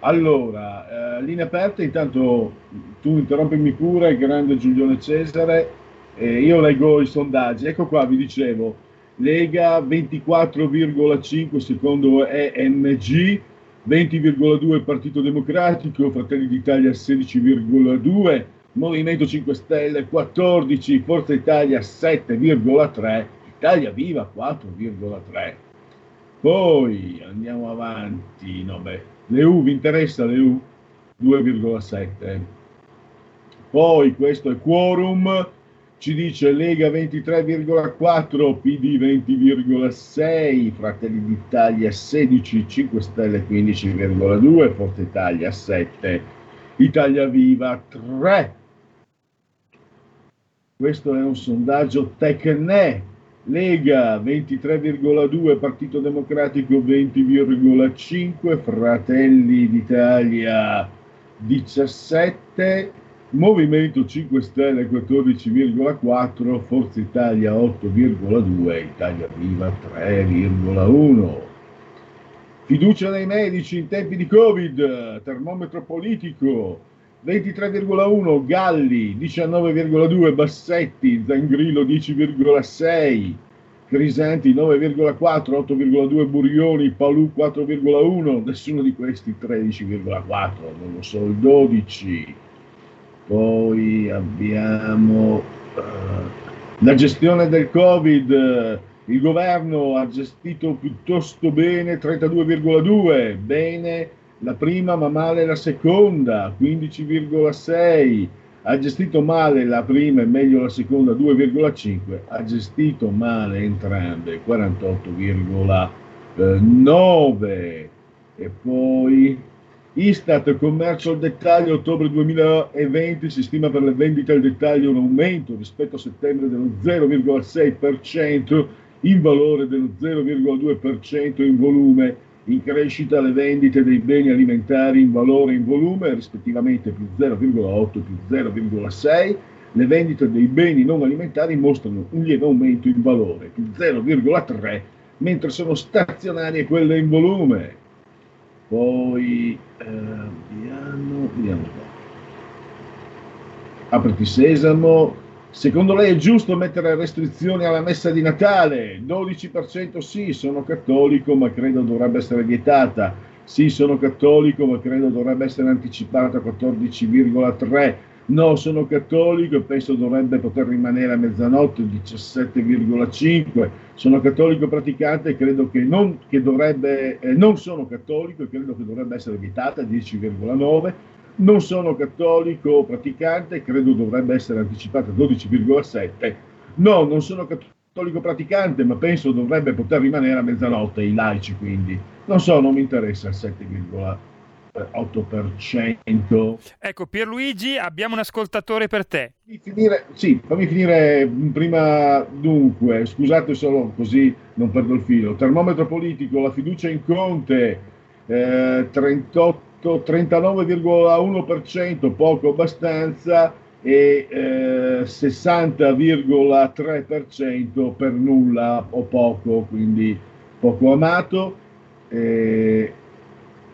Allora, eh, linea aperta, intanto tu interrompimi pure, grande Giulione Cesare, eh, io leggo i sondaggi. Ecco qua, vi dicevo, Lega 24,5 secondo EMG, 20,2 Partito Democratico, Fratelli d'Italia 16,2, Movimento 5 Stelle 14, Forza Italia 7,3, Italia Viva 4,3. Poi andiamo avanti, no beh, l'EU vi interessa l'EU? 2,7. Poi questo è quorum, ci dice Lega 23,4, PD 20,6, Fratelli d'Italia 16, 5 Stelle 15,2, Forza Italia 7, Italia Viva 3. Questo è un sondaggio Tecne, Lega 23,2, Partito Democratico 20,5, Fratelli d'Italia 17, Movimento 5 Stelle 14,4, Forza Italia 8,2, Italia Viva 3,1. Fiducia nei medici in tempi di Covid, termometro politico 23,1, Galli 19,2, Bassetti, Zangrillo 10,6, Crisanti 9,4, 8,2 Burioni, Palù 4,1, nessuno di questi 13,4, non lo so, il 12. Poi abbiamo eh, la gestione del Covid, il governo ha gestito piuttosto bene 32,2, bene la prima ma male la seconda 15,6, ha gestito male la prima e meglio la seconda 2,5, ha gestito male entrambe 48,9 e poi Istat commercio al dettaglio ottobre 2020 si stima per le vendite al dettaglio un aumento rispetto a settembre dello 0,6% in valore dello 0,2% in volume in crescita le vendite dei beni alimentari in valore e in volume, rispettivamente più 0,8 e più 0,6. Le vendite dei beni non alimentari mostrano un lieve aumento in valore, più 0,3, mentre sono stazionarie quelle in volume. Poi eh, vediamo, vediamo qua. Apriti sesamo, Secondo lei è giusto mettere restrizioni alla messa di Natale? 12% sì, sono cattolico, ma credo dovrebbe essere vietata. Sì, sono cattolico, ma credo dovrebbe essere anticipata a 14,3%. No, sono cattolico e penso dovrebbe poter rimanere a mezzanotte 17,5%. Sono cattolico praticante e credo che non, che dovrebbe, eh, non sono cattolico e credo che dovrebbe essere vietata 10,9%. Non sono cattolico praticante credo dovrebbe essere anticipata 12,7%. No, non sono cattolico praticante, ma penso dovrebbe poter rimanere a mezzanotte, i laici quindi. Non so, non mi interessa il 7,8%. Ecco, Pierluigi, abbiamo un ascoltatore per te. Finire, sì, fammi finire prima dunque, scusate solo così non perdo il filo. Termometro politico, la fiducia in Conte, eh, 38 39,1%, poco abbastanza, e eh, 60,3% per nulla o poco, quindi poco amato. Eh,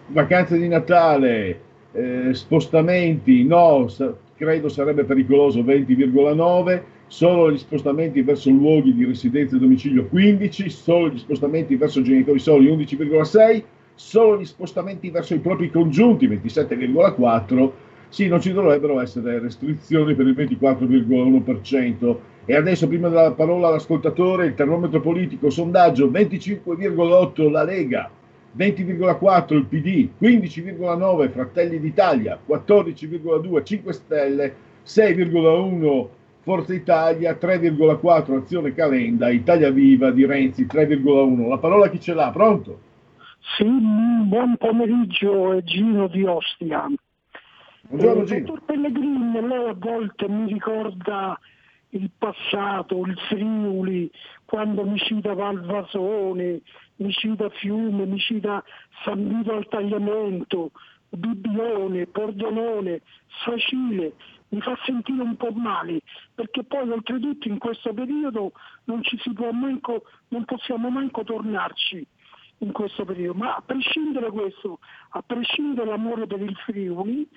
vacanze di Natale, eh, spostamenti, no, sa- credo sarebbe pericoloso 20,9, solo gli spostamenti verso luoghi di residenza e domicilio 15, solo gli spostamenti verso genitori soli 11,6, solo gli spostamenti verso i propri congiunti 27,4, sì, non ci dovrebbero essere restrizioni per il 24,1%. E adesso, prima della parola all'ascoltatore, il termometro politico, sondaggio 25,8 la Lega, 20,4 il PD, 15,9 Fratelli d'Italia, 14,2 5 Stelle, 6,1 Forza Italia, 3,4 Azione Calenda, Italia Viva di Renzi 3,1. La parola chi ce l'ha? Pronto? Sì, buon pomeriggio, è Gino di Ostia. Buongiorno Eh, Gino. Dottor Pellegrini, lei a volte mi ricorda il passato, il Friuli, quando mi cita Valvasone, mi cita Fiume, mi cita San Vito al Tagliamento, Bibbione, Pordenone, Facile, mi fa sentire un po' male, perché poi oltretutto in questo periodo non ci si può manco, non possiamo manco tornarci in questo periodo, ma a prescindere da questo, a prescindere dall'amore per il Friuli,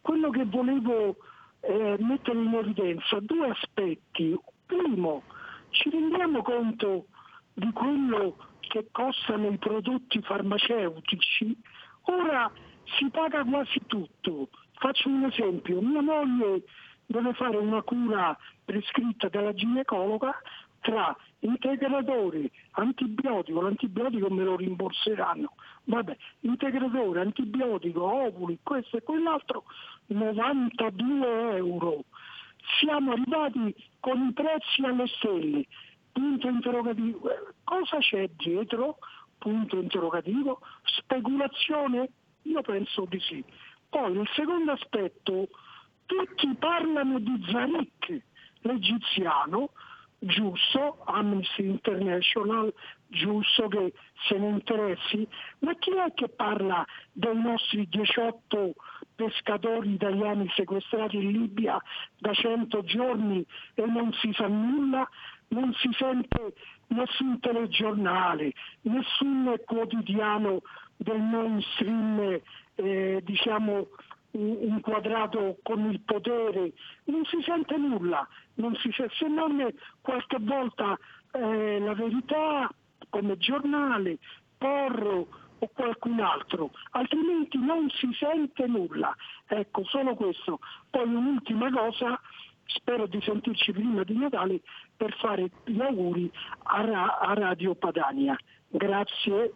quello che volevo eh, mettere in evidenza, due aspetti. Primo, ci rendiamo conto di quello che costano i prodotti farmaceutici? Ora si paga quasi tutto. Faccio un esempio, mia moglie deve fare una cura prescritta dalla ginecologa tra integratore, antibiotico, l'antibiotico me lo rimborseranno, vabbè, integratore, antibiotico, ovuli, questo e quell'altro, 92 euro. Siamo arrivati con i prezzi alle stelle, punto interrogativo. Cosa c'è dietro? Punto interrogativo. Speculazione? Io penso di sì. Poi il secondo aspetto, tutti parlano di Zarik, l'egiziano, giusto, Amnesty International, giusto che se ne interessi, ma chi è che parla dei nostri 18 pescatori italiani sequestrati in Libia da 100 giorni e non si sa nulla? Non si sente nessun telegiornale, nessun quotidiano del mainstream, eh, diciamo, inquadrato con il potere, non si sente nulla, si se se non qualche volta eh, la verità come giornale, Porro o qualcun altro, altrimenti non si sente nulla. Ecco, solo questo. Poi un'ultima cosa, spero di sentirci prima di Natale per fare gli auguri a, Ra- a Radio Padania. Grazie.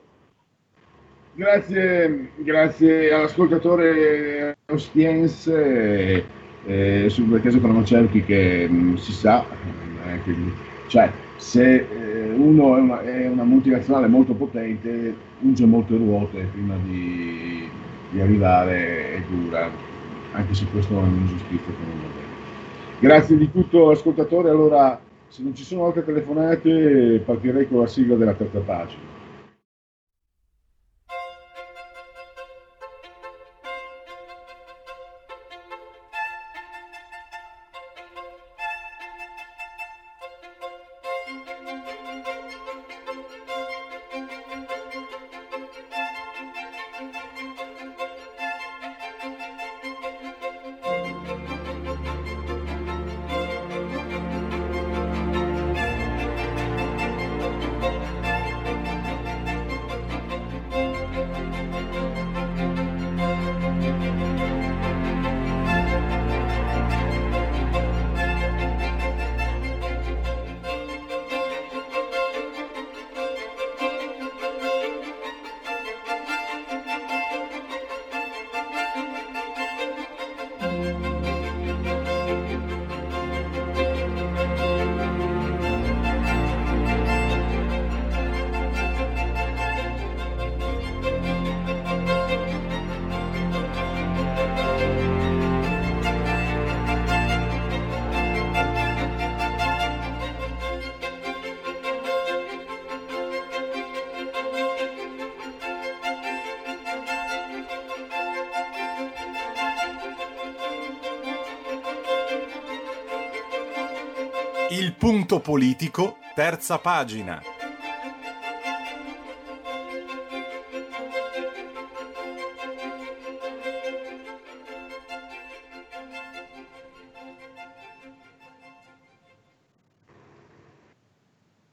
Grazie, grazie all'ascoltatore ostiense eh, su quel caso farmaceutici che mh, si sa, eh, quindi, cioè se eh, uno è una, è una multinazionale molto potente, unge molte ruote prima di, di arrivare è dura, anche se questo è un'ingiustizia che non va bene. Grazie di tutto ascoltatore, allora se non ci sono altre telefonate partirei con la sigla della terza pagina. Punto politico, terza pagina.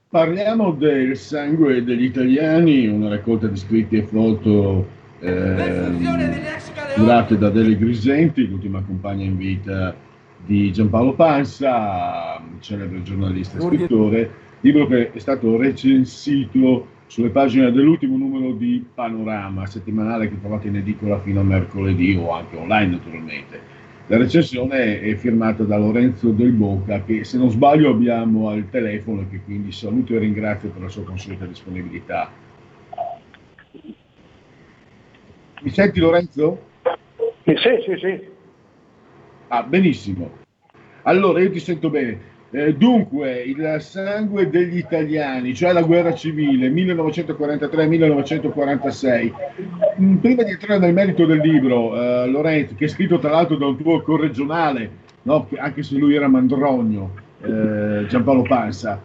Parliamo del sangue degli italiani, una raccolta di scritti e foto ehm, curate da Dele Grisenti, l'ultima compagna in vita di Giampaolo Pansa, celebre giornalista e scrittore, libro che è stato recensito sulle pagine dell'ultimo numero di Panorama, settimanale che trovate in edicola fino a mercoledì o anche online naturalmente. La recensione è firmata da Lorenzo Del Bocca, che se non sbaglio abbiamo al telefono e che quindi saluto e ringrazio per la sua consueta disponibilità. Mi senti Lorenzo? Sì, sì, sì. Ah, benissimo. Allora, io ti sento bene. Eh, dunque, il sangue degli italiani, cioè la guerra civile 1943-1946. Mm, Prima di entrare nel merito del libro, eh, Lorenzo, che è scritto tra l'altro da un tuo corregionale, no? che- anche se lui era Mandrogno, eh, Giampaolo Pansa,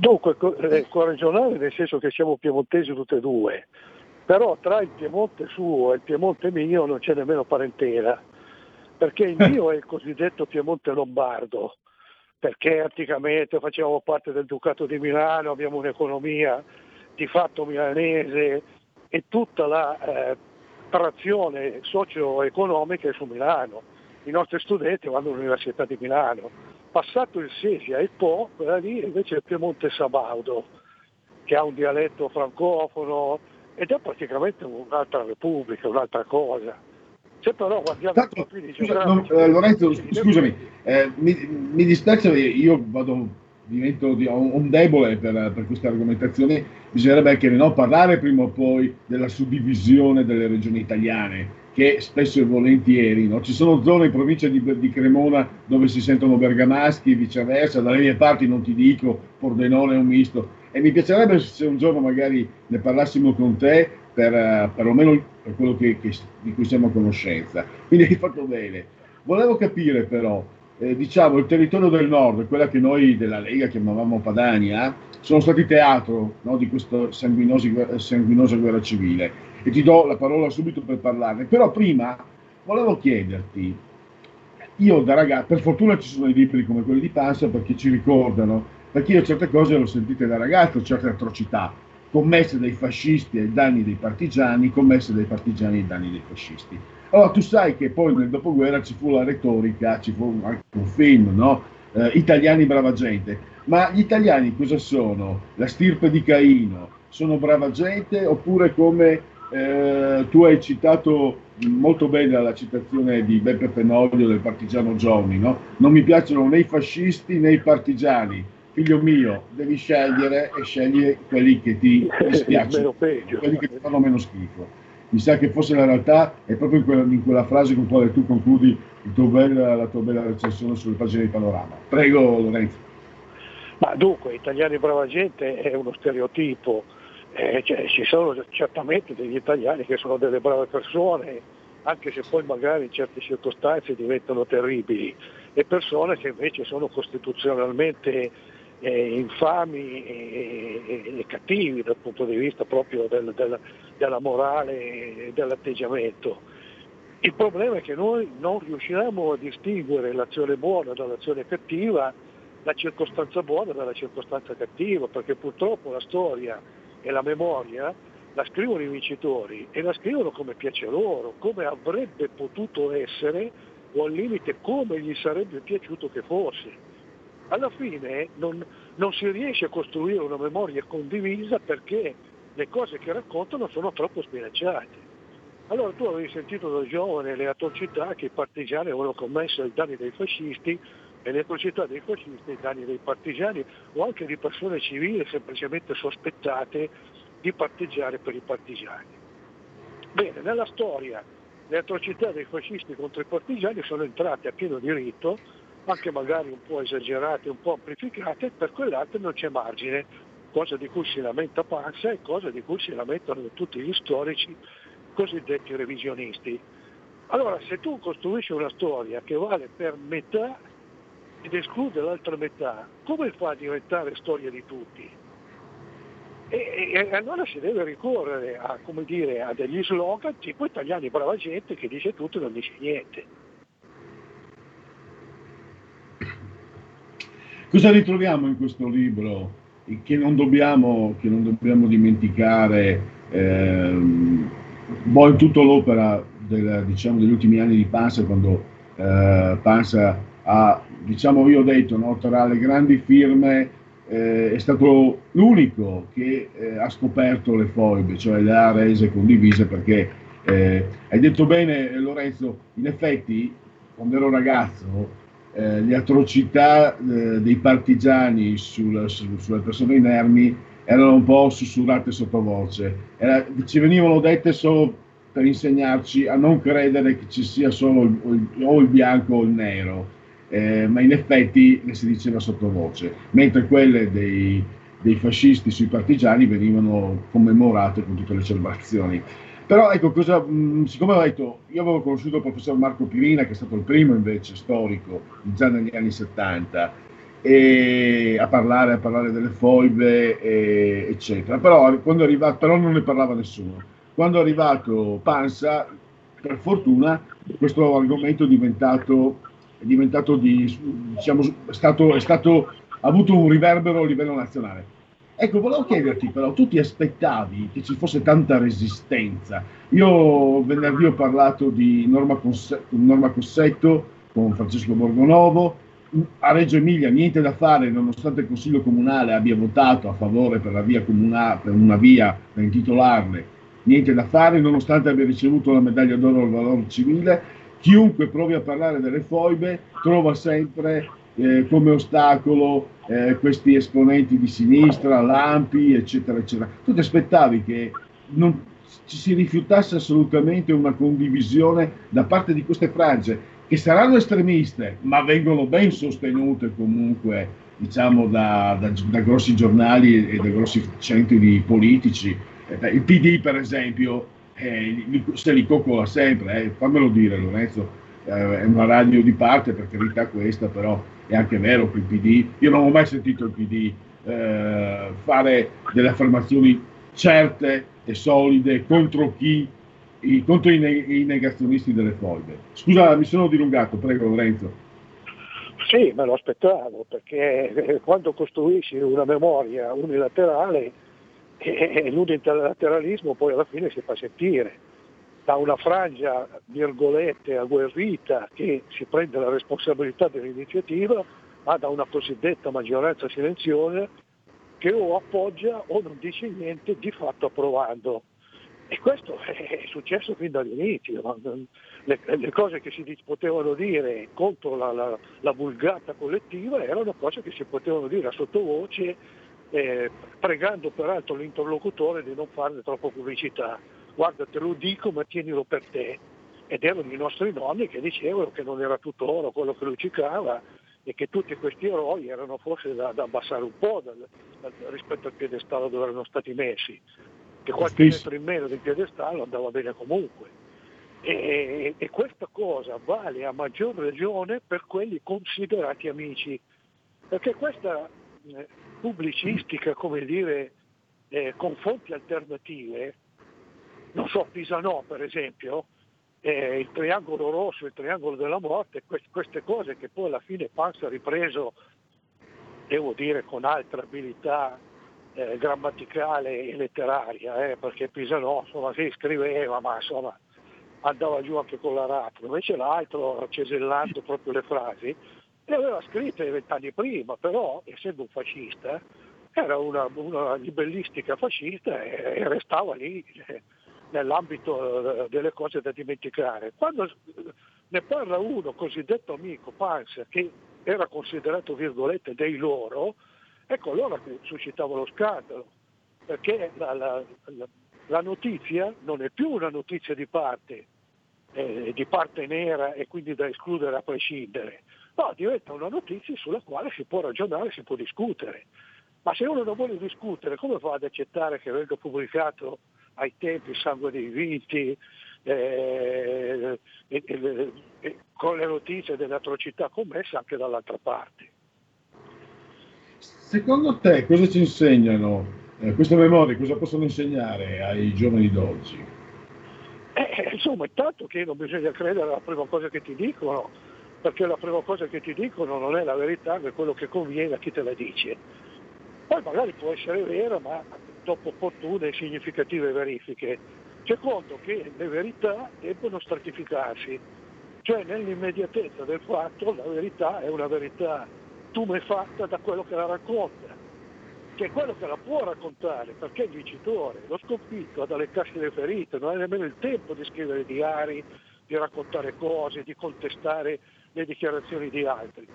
Dunque, co- eh, corregionale nel senso che siamo piemontesi tutte e due, però tra il Piemonte suo e il Piemonte mio non c'è nemmeno parentela, perché il mio è il cosiddetto Piemonte lombardo, perché anticamente facevamo parte del Ducato di Milano, abbiamo un'economia di fatto milanese e tutta la eh, trazione socio-economica è su Milano. I nostri studenti vanno all'Università di Milano. Passato il Sesia e il Po, quella lì invece è Piemonte Sabaudo, che ha un dialetto francofono ed è praticamente un'altra repubblica, un'altra cosa. Se però guardiamo i profili Scusa, no, geografici... eh, Lorenzo, sc- scusami, eh, mi, mi dispiace, io vado, divento di- un, un debole per, per queste argomentazioni, bisognerebbe anche no, parlare prima o poi della suddivisione delle regioni italiane, che spesso e volentieri, no? ci sono zone in provincia di, di Cremona dove si sentono bergamaschi e viceversa, dalle mie parti non ti dico, Pordenone è un misto, e mi piacerebbe se un giorno magari ne parlassimo con te per eh, perlomeno per quello che- che- di cui siamo a conoscenza. Quindi hai fatto bene. Volevo capire però, eh, diciamo, il territorio del nord, quella che noi della Lega chiamavamo Padania, sono stati teatro no, di questa sanguinosa guerra civile. E ti do la parola subito per parlarne. Però prima volevo chiederti, io da ragazzo, per fortuna ci sono i libri come quelli di Pansa perché ci ricordano, perché io certe cose le ho sentite da ragazzo, certe atrocità commesse dai fascisti ai danni dei partigiani, commesse dai partigiani ai danni dei fascisti. Allora tu sai che poi nel dopoguerra ci fu la retorica, ci fu anche un film, no? Eh, italiani brava gente, ma gli italiani cosa sono? La stirpe di Caino? Sono brava gente oppure come eh, tu hai citato molto bene la citazione di Beppe Penoglio del partigiano Johnny, no? Non mi piacciono né i fascisti né i partigiani. Figlio mio, devi scegliere e scegli quelli che ti dispiacciono, quelli che ti fanno meno schifo. Mi sa che forse la realtà è proprio in quella, in quella frase con quale tu concludi bel- la tua bella recensione sulle pagine di Panorama. Prego Lorenzo. Ma dunque, italiani brava gente è uno stereotipo, Eh, cioè, ci sono certamente degli italiani che sono delle brave persone, anche se poi magari in certe circostanze diventano terribili, e persone che invece sono costituzionalmente eh, infami e, e- cattivi dal punto di vista proprio del- del- della morale e dell'atteggiamento. Il problema è che noi non riusciamo a distinguere l'azione buona dall'azione cattiva, la circostanza buona dalla circostanza cattiva, perché purtroppo la storia e la memoria la scrivono i vincitori e la scrivono come piace loro, come avrebbe potuto essere o al limite come gli sarebbe piaciuto che fosse. Alla fine non, non si riesce a costruire una memoria condivisa perché le cose che raccontano sono troppo sbilanciate. Allora tu avevi sentito da giovane le atrocità che i partigiani avevano commesso ai danni dei fascisti e le atrocità dei fascisti ai danni dei partigiani o anche di persone civili semplicemente sospettate di parteggiare per i partigiani. Bene, nella storia le atrocità dei fascisti contro i partigiani sono entrate a pieno diritto, anche magari un po' esagerate, un po' amplificate, per quell'altro non c'è margine, cosa di cui si lamenta Panza e cosa di cui si lamentano tutti gli storici cosiddetti revisionisti. Allora, se tu costruisci una storia che vale per metà ed esclude l'altra metà, come fa a diventare storia di tutti? E, e- allora si deve ricorrere a, dire, a degli slogan tipo italiani brava gente che dice tutto e non dice niente. Cosa ritroviamo in questo libro che non dobbiamo, che non dobbiamo dimenticare? ehm, poi tutta l'opera del- diciamo, degli ultimi anni di Pansa, quando eh, Pansa ha, diciamo, io ho detto, no, tra le grandi firme eh, è stato l'unico che eh, ha scoperto le foibe, cioè le ha rese condivise perché eh, hai detto bene Lorenzo, in effetti quando ero ragazzo eh, le atrocità eh, dei partigiani sul- su- sulle persone inermi erano un po' sussurrate sottovoce, Era- ci venivano dette solo per insegnarci a non credere che ci sia solo il, il- o il bianco o il nero, eh, ma in effetti le si diceva sottovoce, mentre quelle dei, dei fascisti sui partigiani venivano commemorate con tutte le celebrazioni. Però ecco, cosa, mh, siccome ho detto, io avevo conosciuto il professor Marco Pirina, che è stato il primo invece storico, già negli anni 70, e a parlare, a parlare delle foibe, e- eccetera. Però, quando è arrivato, però non ne parlava nessuno. Quando è arrivato Pansa, per fortuna, questo argomento è diventato, è diventato di, diciamo, stato, è stato, ha avuto un riverbero a livello nazionale. Ecco, volevo chiederti però, tu ti aspettavi che ci fosse tanta resistenza? Io venerdì ho parlato di Norma, Conse- Norma Cossetto con Francesco Borgonovo, a Reggio Emilia niente da fare nonostante il Consiglio Comunale abbia votato a favore per, via comuna- per una via da intitolarle, niente da fare nonostante abbia ricevuto la medaglia d'oro al valore civile, chiunque provi a parlare delle foibe trova sempre eh, come ostacolo eh, questi esponenti di sinistra, Lampi, eccetera, eccetera. Tu ti aspettavi che non ci si rifiutasse assolutamente una condivisione da parte di queste frange, che saranno estremiste, ma vengono ben sostenute comunque, diciamo, da, da- da grossi giornali e da grossi centri di politici. Eh, il PD, per esempio, eh, se li coccola sempre, eh, fammelo dire Lorenzo, eh, è una radio di parte, per carità questa, però è anche vero che il PD, io non ho mai sentito il PD eh, fare delle affermazioni certe e solide contro chi, i, contro i, ne- i negazionisti delle foibe. Scusa, mi sono dilungato, prego Lorenzo. Sì, me lo aspettavo, perché eh, quando costruisci una memoria unilaterale, eh, l'unilateralismo poi alla fine si fa sentire. Da una frangia, virgolette, agguerrita che si prende la responsabilità dell'iniziativa, ma da una cosiddetta maggioranza silenziosa che o appoggia o non dice niente, di fatto approvando. E questo è successo fin dall'inizio. non- Le, le cose che si potevano dire contro la, la- la vulgata collettiva erano cose che si potevano dire a sottovoce, eh, pregando peraltro l'interlocutore di non farne troppo pubblicità. Guarda, te lo dico, ma tienilo per te. Ed erano i nostri nonni che dicevano che non era tutto oro quello che luccicava e che tutti questi eroi erano forse da, da abbassare un po' dal- dal- rispetto al piedestallo dove erano stati messi che qualche metro in meno del piedestallo andava bene comunque. E, e questa cosa vale a maggior ragione per quelli considerati amici, perché questa eh, pubblicistica, come dire, eh, con fonti alternative, non so, Pisanò per esempio, eh, il triangolo rosso, il triangolo della morte, quest- queste cose che poi alla fine Panza ha ripreso, devo dire, con altra abilità eh, grammaticale e letteraria, eh, perché Pisanò insomma si scriveva, ma insomma andava giù anche con l'aratro, invece l'altro, cesellando proprio le frasi, le aveva scritte vent'anni prima, però essendo un fascista, era una, una libellistica fascista e, e restava lì eh, nell'ambito eh, delle cose da dimenticare. Quando eh, ne parla uno cosiddetto amico, Pans, che era considerato virgolette dei loro, ecco allora che suscitava lo scandalo, perché la, la- la- la notizia non è più una notizia di parte, eh, di parte nera e quindi da escludere a prescindere, no, diventa una notizia sulla quale si può ragionare, si può discutere. Ma se uno non vuole discutere, come fa ad accettare che venga pubblicato ai tempi il sangue dei vinti, eh, e- e- e con le notizie delle atrocità commesse anche dall'altra parte. Secondo te cosa ci insegnano eh, queste memorie, cosa possono insegnare ai giovani d'oggi? Eh, insomma, intanto che non bisogna credere alla prima cosa che ti dicono, perché la prima cosa che ti dicono non è la verità, ma è quello che conviene a chi te la dice. Poi magari può essere vera, ma dopo opportune e significative verifiche. Secondo che le verità debbono stratificarsi, cioè nell'immediatezza del fatto la verità è una verità tumefatta da quello che la racconta, che è quello che la può raccontare, perché il vincitore, lo sconfitto ha dalle casse le ferite, non ha nemmeno il tempo di scrivere diari, di raccontare cose, di contestare le dichiarazioni di altri.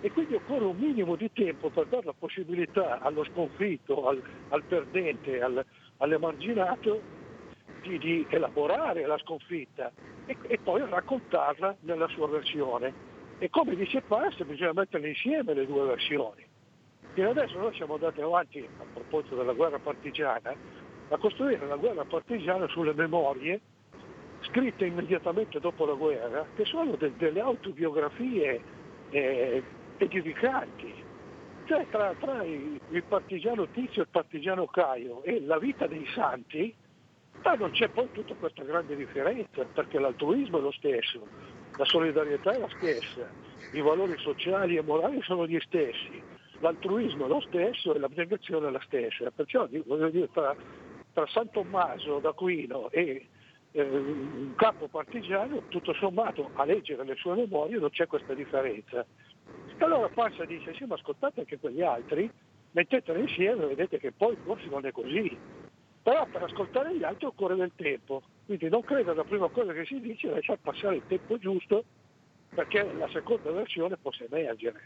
E quindi occorre un minimo di tempo per dare la possibilità allo sconfitto, al, al perdente, al- all'emarginato di, di elaborare la sconfitta e, e poi raccontarla nella sua versione. E come dice Pasta bisogna metterle insieme le due versioni. Fino adesso noi siamo andati avanti, a proposito della guerra partigiana, a costruire la guerra partigiana sulle memorie scritte immediatamente dopo la guerra, che sono de- delle autobiografie eh, edificanti. Cioè tra, tra il, partigiano Tizio e il partigiano Caio e la vita dei santi, ma non c'è poi tutta questa grande differenza, perché l'altruismo è lo stesso, la solidarietà è la stessa, i valori sociali e morali sono gli stessi, l'altruismo è lo stesso e l'abnegazione è la stessa. Perciò voglio dire, tra, tra San Tommaso d'Aquino e eh, un capo partigiano, tutto sommato a leggere le sue memorie non c'è questa differenza. Allora Passa dice, sì ma ascoltate anche quegli altri, metteteli insieme e vedete che poi forse non è così. Però per ascoltare gli altri occorre del tempo, quindi non credo alla prima cosa che si dice, lasciare passare il tempo giusto perché la seconda versione possa emergere.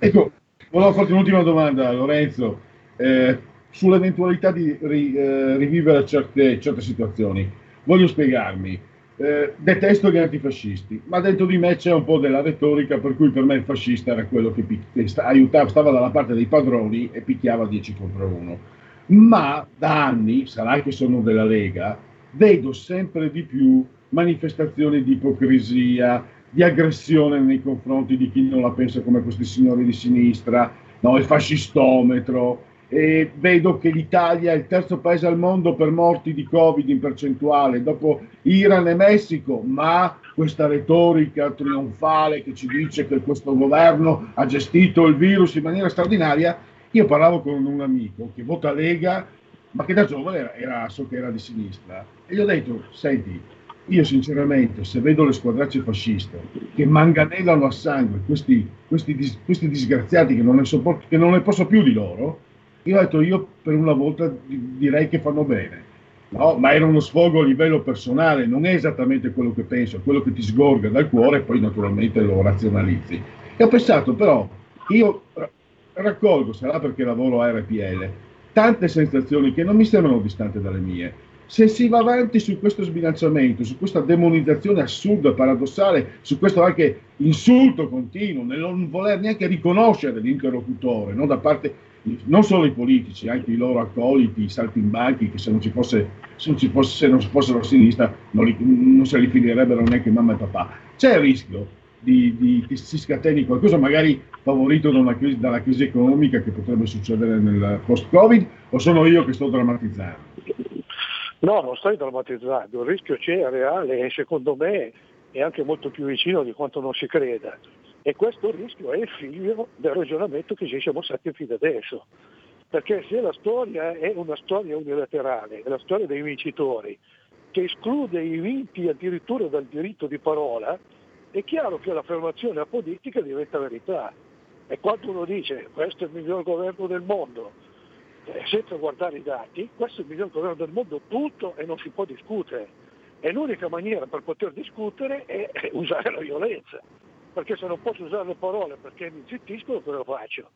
Ecco, volevo farti un'ultima domanda, Lorenzo, eh, sull'eventualità di ri- eh, rivivere certe, certe situazioni. Voglio spiegarmi. Eh, detesto gli antifascisti, ma dentro di me c'è un po' della retorica per cui per me il fascista era quello che, pic- che sta- aiutava, stava dalla parte dei padroni e picchiava 10 contro 1. Ma da anni, sarà che sono della Lega, vedo sempre di più manifestazioni di ipocrisia, di aggressione nei confronti di chi non la pensa come questi signori di sinistra, no, il fascistometro. E vedo che l'Italia è il terzo paese al mondo per morti di Covid in percentuale, dopo Iran e Messico, ma questa retorica trionfale che ci dice che questo governo ha gestito il virus in maniera straordinaria. Io parlavo con un amico che vota Lega, ma che da giovane era, era- so che era di sinistra, e gli ho detto, senti, io sinceramente se vedo le squadracce fasciste che manganellano a sangue questi, questi questi disgraziati che non, ne sopport- che non ne posso più di loro, io ho detto io per una volta di- direi che fanno bene. No, ma era uno sfogo a livello personale, non è esattamente quello che penso, è quello che ti sgorga dal cuore e poi naturalmente lo razionalizzi. E ho pensato però, io ra- raccolgo, sarà perché lavoro a RPL, tante sensazioni che non mi sembrano distanti dalle mie. Se si va avanti su questo sbilanciamento, su questa demonizzazione assurda, paradossale, su questo anche insulto continuo, nel non voler neanche riconoscere l'interlocutore, no? da parte non solo i politici, anche i loro accoliti, i saltimbanchi, che se non ci fosse, se non ci fosse, se non fossero a sinistra non, li- non se li finirebbero neanche mamma e papà. C'è il rischio di, di- che si scateni qualcosa, magari favorito da crisi- dalla crisi economica che potrebbe succedere nel post-Covid, o sono io che sto drammatizzando? No, non stai drammatizzando, il rischio c'è, è reale e secondo me è anche molto più vicino di quanto non si creda. E questo rischio è il figlio del ragionamento che ci siamo stati fino adesso. Perché se la storia è una storia unilaterale, è la storia dei vincitori, che esclude i vinti addirittura dal diritto di parola, è chiaro che l'affermazione apodittica diventa verità. E quando uno dice questo è il miglior governo del mondo, eh, senza guardare i dati, questo è il miglior governo del mondo, punto, e non si può discutere. E l'unica maniera per poter discutere è usare la violenza, perché se non posso usare le parole perché mi zittiscono, cosa faccio?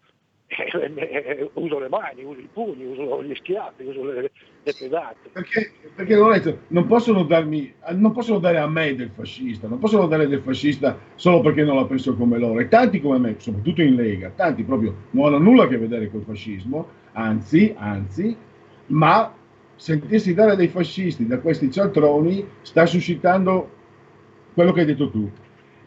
Eh, eh, uso le mani, uso i pugni, uso gli schiaffi, uso le, le pedate. Perché, perché Lorenzo, non possono, darmi, non possono dare a me del fascista, non possono dare del fascista solo perché non la penso come loro. E tanti come me, soprattutto in Lega, tanti proprio non hanno nulla a che vedere col fascismo, anzi, anzi, ma sentirsi dare dei fascisti da questi cialtroni sta suscitando quello che hai detto tu.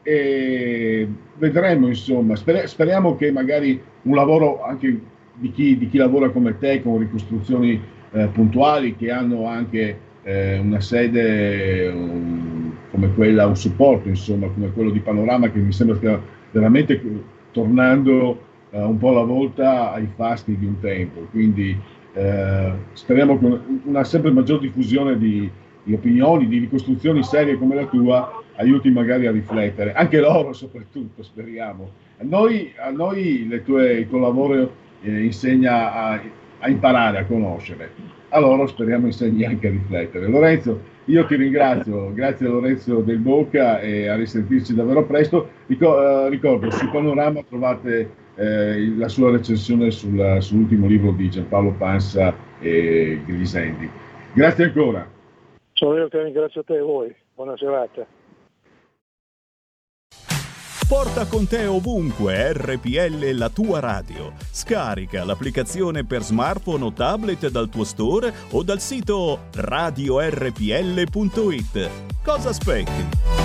E vedremo, insomma, Sper- speriamo che magari un lavoro anche di chi, di chi lavora come te con ricostruzioni eh, puntuali che hanno anche eh, una sede um, come quella, un supporto, insomma, come quello di Panorama che mi sembra stia veramente tornando eh, un po' alla volta ai fasti di un tempo. Quindi eh, speriamo una, una sempre maggior diffusione di, di opinioni, di ricostruzioni serie come la tua aiuti magari a riflettere, anche loro soprattutto, speriamo. A noi, a noi le tue, il tuo lavoro eh, insegna a, a imparare, a conoscere, a loro speriamo insegni anche a riflettere. Lorenzo, io ti ringrazio, grazie Lorenzo del Bocca e a risentirci davvero presto. Rico- eh, ricordo, su Panorama trovate eh, la sua recensione sul- sull'ultimo libro di Giampaolo Pansa e Grisendi. Grazie ancora. Sono io che ringrazio te e voi. Buona serata. Porta con te ovunque RPL la tua radio. Scarica l'applicazione per smartphone o tablet dal tuo store o dal sito radiorpl.it. Cosa aspetti?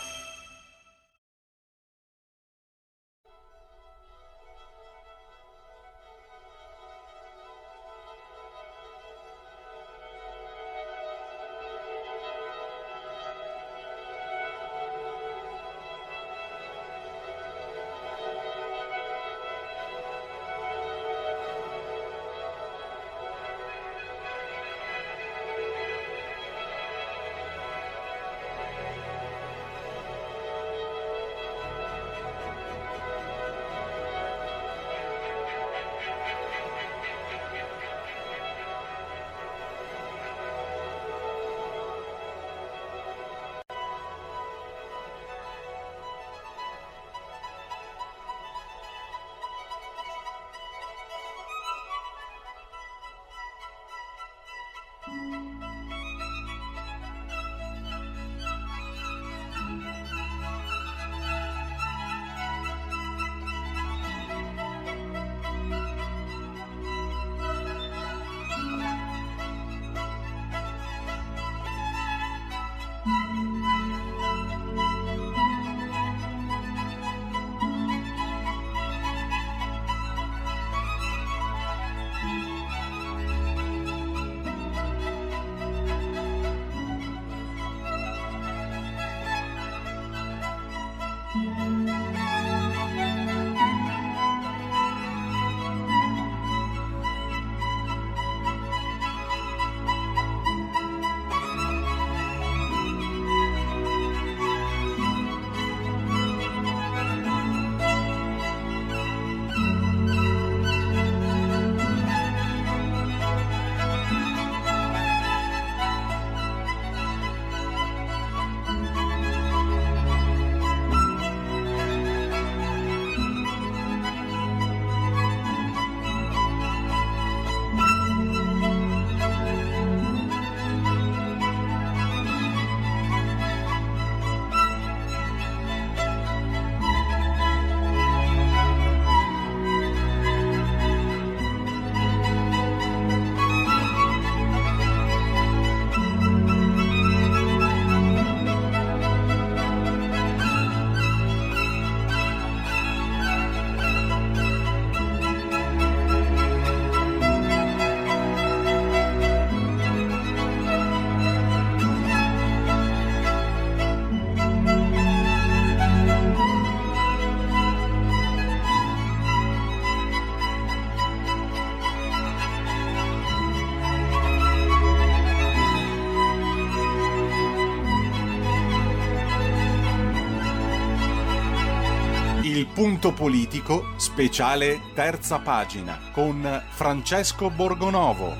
Punto politico, speciale terza pagina, con Francesco Borgonovo.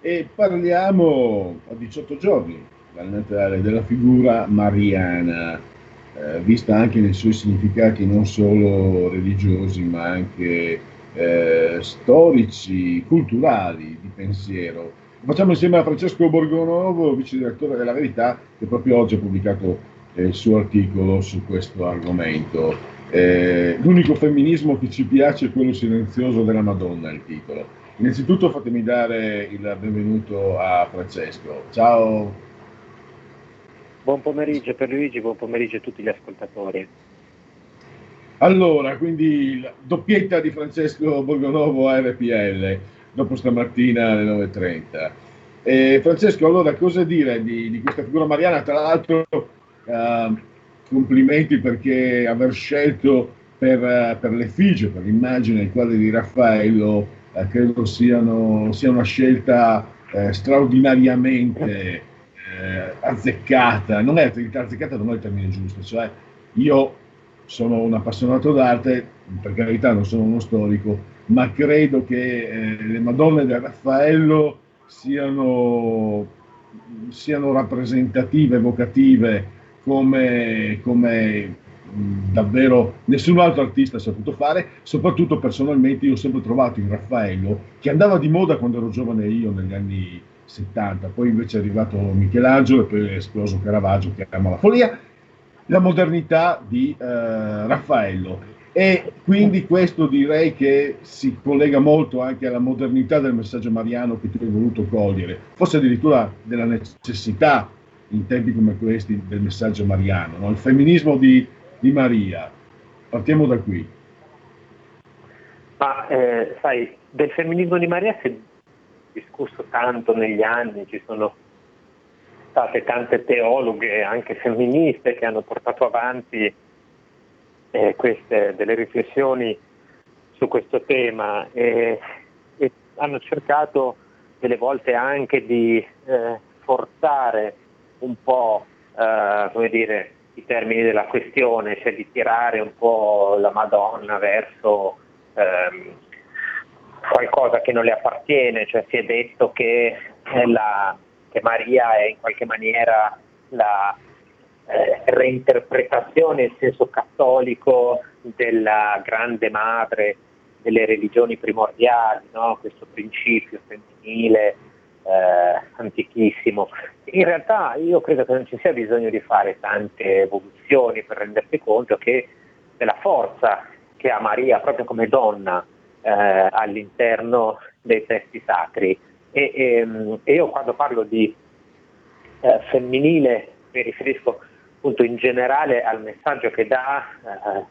E parliamo a 18 giorni dal Natale della figura mariana, eh, vista anche nei suoi significati non solo religiosi ma anche eh, storici, culturali, di pensiero. Facciamo insieme a Francesco Borgonovo, vice direttore della Verità, che proprio oggi ha pubblicato il suo articolo su questo argomento. Eh, l'unico femminismo che ci piace è quello silenzioso della Madonna, il titolo. Innanzitutto fatemi dare il benvenuto a Francesco. Ciao. Buon pomeriggio per Luigi, buon pomeriggio a tutti gli ascoltatori. Allora, quindi la doppietta di Francesco Borgonovo a RPL, dopo stamattina alle 9.30. Eh, Francesco, allora cosa dire di, di questa figura mariana? Tra l'altro, eh, complimenti perché aver scelto per, eh, per l'effigie, per l'immagine il quadro di Raffaello, eh, credo siano, sia una scelta eh, straordinariamente azzeccata. Non è azzeccata, non è il termine giusto, cioè io sono un appassionato d'arte, per carità non sono uno storico, ma credo che eh, le Madonne del Raffaello siano, siano rappresentative, evocative, come, come davvero nessun altro artista ha saputo fare, soprattutto personalmente io ho sempre trovato in Raffaello, che andava di moda quando ero giovane io negli anni 70, poi invece è arrivato Michelangelo e poi è esploso Caravaggio che ama la follia, la modernità di eh, Raffaello. E quindi questo direi che si collega molto anche alla modernità del messaggio mariano che tu hai voluto cogliere, forse addirittura della necessità in tempi come questi del messaggio mariano, no? il femminismo di, di Maria. Partiamo da qui. Ma eh, sai, del femminismo di Maria si è discusso tanto negli anni, ci sono state tante teologhe, anche femministe, che hanno portato avanti eh, queste, delle riflessioni su questo tema e, e hanno cercato delle volte anche di eh, forzare un po' eh, come dire, i termini della questione, cioè di tirare un po' la Madonna verso ehm, qualcosa che non le appartiene, cioè si è detto che, eh, la, che Maria è in qualche maniera la eh, reinterpretazione in senso cattolico della grande madre delle religioni primordiali, no? questo principio femminile eh, antichissimo. In realtà io credo che non ci sia bisogno di fare tante evoluzioni per rendersi conto che della forza che ha Maria proprio come donna eh, all'interno dei testi sacri. E, e, e io quando parlo di eh, femminile mi riferisco appunto in generale al messaggio che dà eh,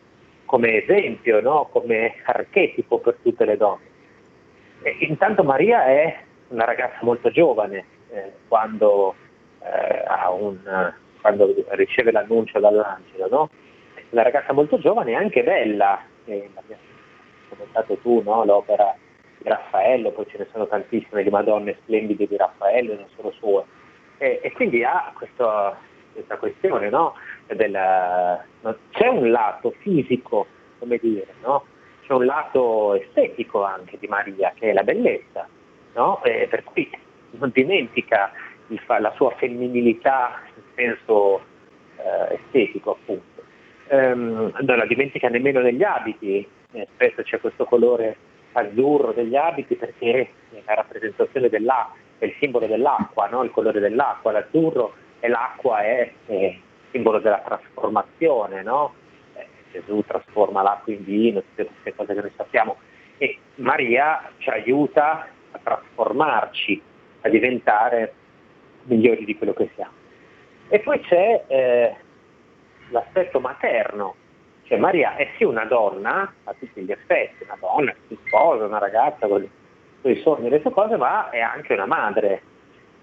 come esempio, no? come archetipo per tutte le donne. E intanto Maria è una ragazza molto giovane eh, quando, eh, un, quando, riceve l'annuncio dall'angelo, no? una ragazza molto giovane e anche bella, eh, l'abbiamo commentato tu, no? l'opera di Raffaello, poi ce ne sono tantissime di Madonne splendide di Raffaello, non solo sue. E, e quindi ha questo, questa questione, no? Della, no? c'è un lato fisico, come dire, no? c'è un lato estetico anche di Maria, che è la bellezza, no? E per cui non dimentica il, la sua femminilità in senso eh, estetico appunto. Ehm, non la dimentica nemmeno negli abiti, eh, spesso c'è questo colore azzurro degli abiti perché è la rappresentazione dell'acqua, è il simbolo dell'acqua, no? il colore dell'acqua, l'azzurro e l'acqua è, è simbolo della trasformazione, no? eh, Gesù trasforma l'acqua in vino, tutte queste cose che noi sappiamo e Maria ci aiuta a trasformarci, a diventare migliori di quello che siamo. E poi c'è eh, l'aspetto materno, cioè Maria è sì una donna a tutti gli effetti, una donna che si sposa, una ragazza con i sogni e le sue cose, ma è anche una madre,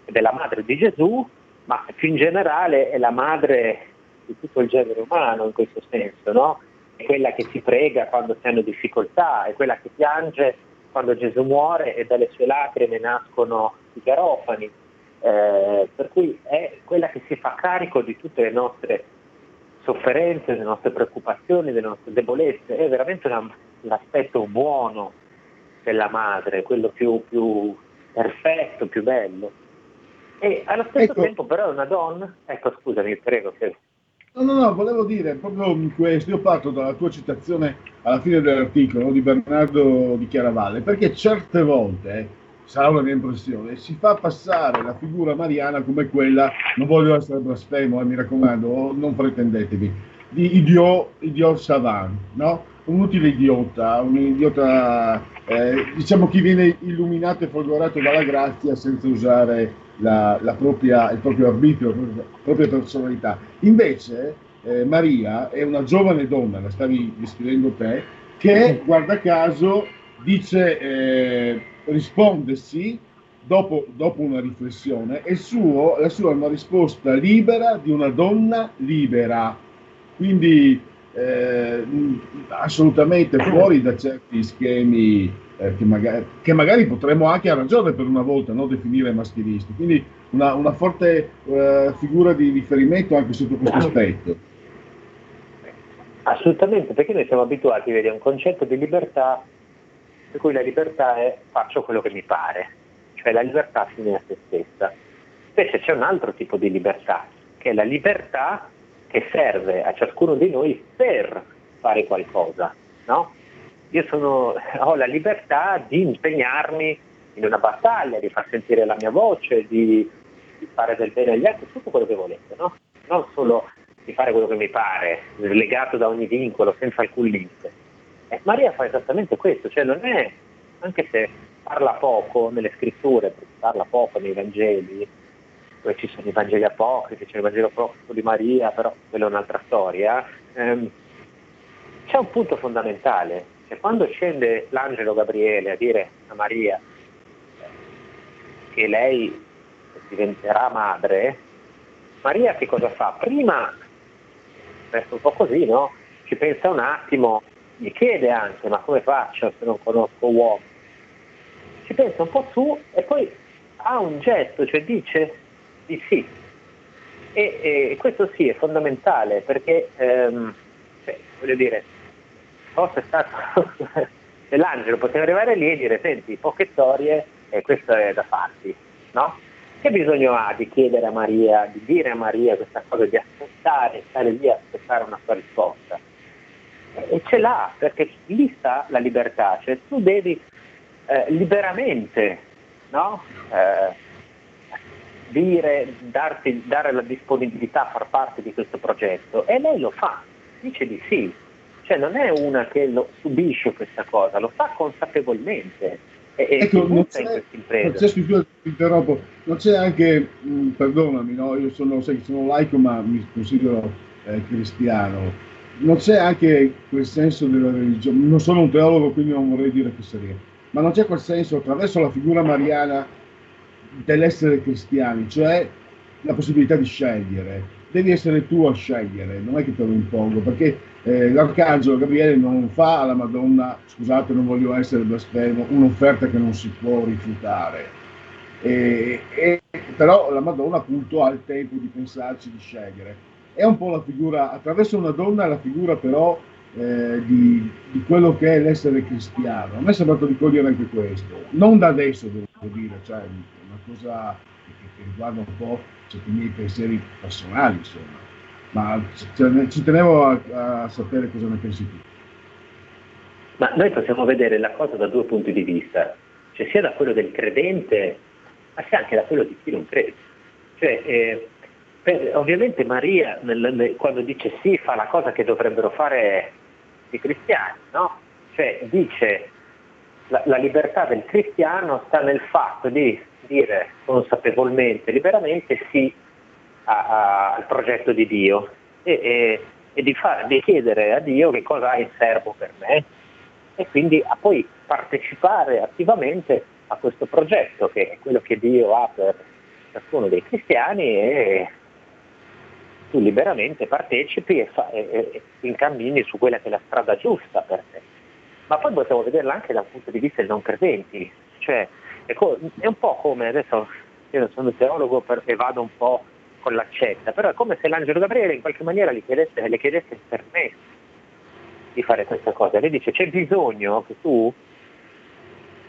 ed è la madre di Gesù, ma più in generale è la madre di tutto il genere umano in questo senso, no? È quella che si prega quando si hanno difficoltà, è quella che piange quando Gesù muore e dalle sue lacrime nascono i garofani, eh, per cui è quella che si fa carico di tutte le nostre sofferenze, delle nostre preoccupazioni, delle nostre debolezze, è veramente una, l'aspetto buono della madre, quello più, più perfetto, più bello. E allo stesso Ecco. tempo però è una donna, ecco scusami, prego, che No, no, no, volevo dire proprio questo, io parto dalla tua citazione alla fine dell'articolo di Bernardo di Chiaravalle, perché certe volte sarà una mia impressione, si fa passare la figura mariana come quella, non voglio essere blasfemo, eh, mi raccomando, non pretendetevi, di idiot, idiot savant, no? Un utile idiota, un idiota, eh, diciamo chi viene illuminato e folgorato dalla grazia senza usare la, la propria, il proprio arbitrio, la propria personalità. Invece eh, Maria è una giovane donna, la stavi descrivendo te, che guarda caso dice, eh, risponde sì dopo, dopo una riflessione e suo, la sua è una risposta libera di una donna libera. Quindi eh, assolutamente fuori da certi schemi eh, che, magari, che magari potremmo anche a ragione per una volta no, definire maschilisti. Quindi una, una forte eh, figura di riferimento anche sotto questo aspetto. Assolutamente, perché noi siamo abituati vedi, a un concetto di libertà per cui la libertà è faccio quello che mi pare, cioè la libertà fine a se stessa. Invece c'è un altro tipo di libertà, che è la libertà che serve a ciascuno di noi per fare qualcosa. No? Io sono- ho la libertà di impegnarmi in una battaglia, di far sentire la mia voce, di, di fare del bene agli altri, tutto quello che volete, no? non solo di fare quello che mi pare, legato da ogni vincolo, senza alcun limite. E Maria fa esattamente questo, cioè non è, anche se parla poco nelle scritture, parla poco nei Vangeli, dove ci sono i Vangeli apocrifi, c'è il Vangelo apocrifo di Maria, però quella è un'altra storia, ehm, c'è un punto fondamentale, che quando scende l'angelo Gabriele a dire a Maria che lei diventerà madre, Maria che cosa fa? Prima, resta un po' così, no? Ci pensa un attimo, gli chiede anche, ma come faccio se non conosco uomo? Ci pensa un po' su e poi ha un gesto, cioè dice di sì. E, e questo sì è fondamentale perché, ehm, cioè, voglio dire, fosse stato se l'angelo poteva arrivare lì e dire senti, poche storie e questo è da farti, no? Che bisogno ha di chiedere a Maria, di dire a Maria questa cosa, di aspettare, stare lì a aspettare una sua risposta? E ce l'ha, perché lì sta la libertà, cioè tu devi eh, liberamente no? Eh, dire, darti, dare la disponibilità a far parte di questo progetto e lei lo fa, dice di sì, cioè non è una che lo subisce questa cosa, lo fa consapevolmente e, e Ecco, non c'è, non c'è, scusa, ti interrompo, non c'è anche, mh, perdonami, no? io sono, sai che sono laico ma mi considero eh, cristiano, non c'è anche quel senso della religione, non sono un teologo quindi non vorrei dire fesseria, ma non c'è quel senso attraverso la figura mariana dell'essere cristiani, cioè la possibilità di scegliere. Devi essere tu a scegliere, non è che te lo impongo, perché eh, l'arcangelo Gabriele non fa alla Madonna, scusate non voglio essere blasfemo, un'offerta che non si può rifiutare. E- e- però la Madonna appunto ha il tempo di pensarci, di scegliere. È un po' la figura, attraverso una donna, la figura però eh, di, di quello che è l'essere cristiano. A me è sembrato di cogliere anche questo, non da adesso devo dire, cioè è una cosa che, che riguarda un po' certi miei pensieri personali, insomma, ma ci tenevo a, a sapere cosa ne pensi tu. Ma noi possiamo vedere la cosa da due punti di vista, cioè sia da quello del credente, ma sia anche da quello di chi non crede. Cioè, eh, per- ovviamente Maria nel- nel- quando dice sì fa la cosa che dovrebbero fare i cristiani, no? Cioè dice la, la libertà del cristiano sta nel fatto di dire consapevolmente, liberamente sì a- a- al progetto di Dio e, e- e di, fare- di chiedere a Dio che cosa ha in serbo per me e quindi a poi partecipare attivamente a questo progetto che è quello che Dio ha per ciascuno dei cristiani e tu liberamente partecipi e, fa- e- e incammini su quella che è la strada giusta per te. Ma poi possiamo vederla anche dal punto di vista dei non credenti, cioè è, co- è un po' come adesso io non sono teologo per- e vado un po' con l'accetta, però è come se l'angelo Gabriele in qualche maniera gli chiedesse, le chiedesse il permesso di fare questa cosa. Lei dice c'è bisogno che tu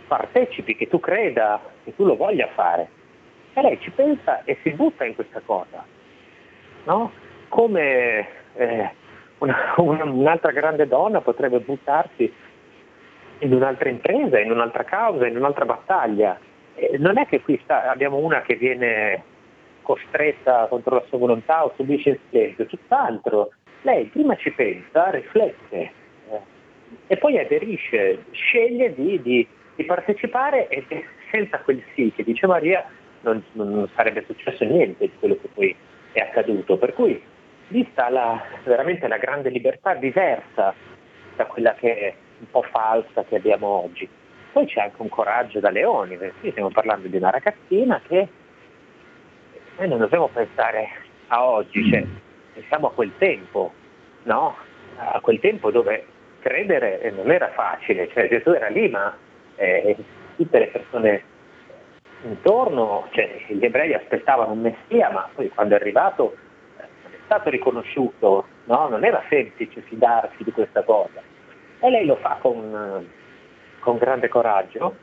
partecipi, che tu creda, che tu lo voglia fare. E lei ci pensa e si butta in questa cosa, no? Come eh, una- un'altra grande donna potrebbe buttarsi in un'altra impresa, in un'altra causa, in un'altra battaglia. eh, non è che qui sta- abbiamo una che viene costretta contro la sua volontà o subisce in silenzio, tutt'altro. Lei prima ci pensa, riflette eh, e poi aderisce, sceglie di, di- di partecipare e e senza quel sì che dice Maria non, non sarebbe successo niente di quello che poi è accaduto. Per cui lì sta la- veramente la grande libertà diversa da quella che è un po' falsa che abbiamo oggi. Poi c'è anche un coraggio da leoni, perché stiamo parlando di una ragazzina che noi non dobbiamo pensare a oggi, cioè, pensiamo a quel tempo, no? A quel tempo dove credere non era facile, cioè Gesù era lì, ma eh, tutte le persone intorno, cioè, gli ebrei aspettavano un messia, ma poi quando è arrivato eh, è stato riconosciuto, no? Non era semplice fidarsi di questa cosa. E lei lo fa con, eh, con grande coraggio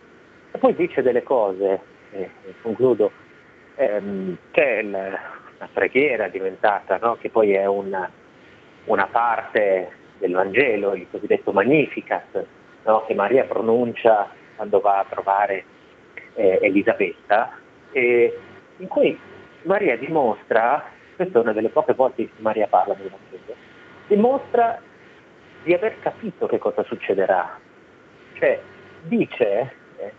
e poi dice delle cose, e, e concludo, ehm, il- una preghiera diventata, no? che poi è una, una parte del Vangelo, il cosiddetto Magnificat, no? che Maria pronuncia quando va a trovare eh, Elisabetta, in cui Maria dimostra, questa è una delle poche volte in cui Maria parla nel Vangelo, dimostra di aver capito che cosa succederà. Cioè dice, eh,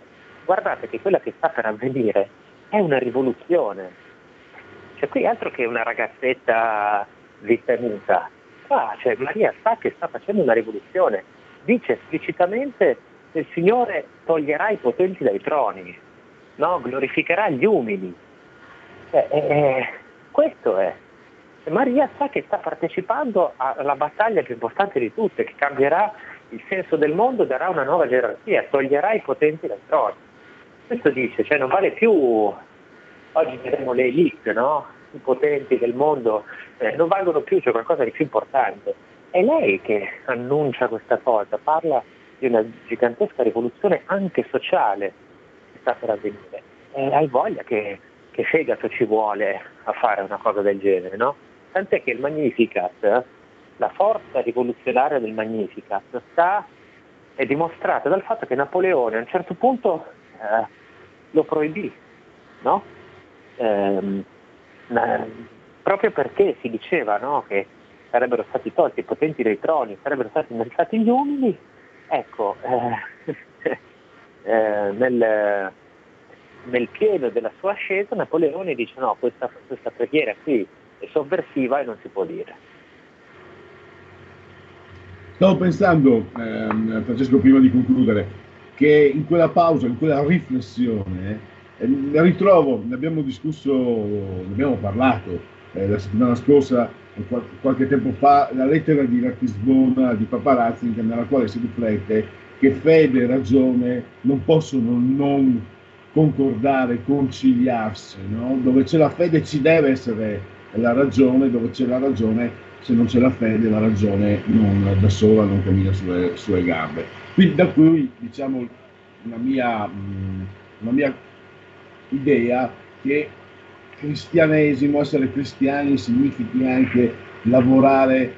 guardate che quella che sta per avvenire è una rivoluzione. Cioè qui altro che una ragazzetta vitenuta. Qua, cioè, Maria sa che sta facendo una rivoluzione. Dice esplicitamente che il Signore toglierà i potenti dai troni, no? glorificherà gli umili. Cioè, eh, eh, questo è. Maria sa che sta partecipando alla battaglia più importante di tutte, che cambierà il senso del mondo, darà una nuova gerarchia, toglierà i potenti dai troni. Questo dice, cioè non vale più, oggi vedremo le elite, no? i potenti del mondo, eh, non valgono più, c'è qualcosa di più importante. È lei che annuncia questa cosa, parla di una gigantesca rivoluzione anche sociale che sta per avvenire. E hai voglia che, che fegato ci vuole a fare una cosa del genere, no? Tant'è che il Magnificat, eh, la forza rivoluzionaria del Magnificat sta, è dimostrata dal fatto che Napoleone a un certo punto eh, lo proibì, no? Ehm, na- proprio perché si diceva no, che sarebbero stati tolti i potenti dei troni, sarebbero stati innalzati gli umili, ecco, eh, eh, nel, nel pieno della sua ascesa Napoleone dice no, questa, questa preghiera qui è sovversiva e non si può dire. Stavo pensando, ehm, Francesco, prima di concludere, che in quella pausa, in quella riflessione, eh, ritrovo, ne abbiamo discusso, ne abbiamo parlato eh, la settimana scorsa, e qual- qualche tempo fa, la lettera di Ratisbona di Papa Ratzinger, nella quale si riflette che fede e ragione non possono non concordare, conciliarsi, no? dove c'è la fede ci deve essere la ragione, dove c'è la ragione, se non c'è la fede, la ragione non, da sola non cammina sulle sue gambe. Quindi da cui diciamo una mia, una mia idea che cristianesimo, essere cristiani significhi anche lavorare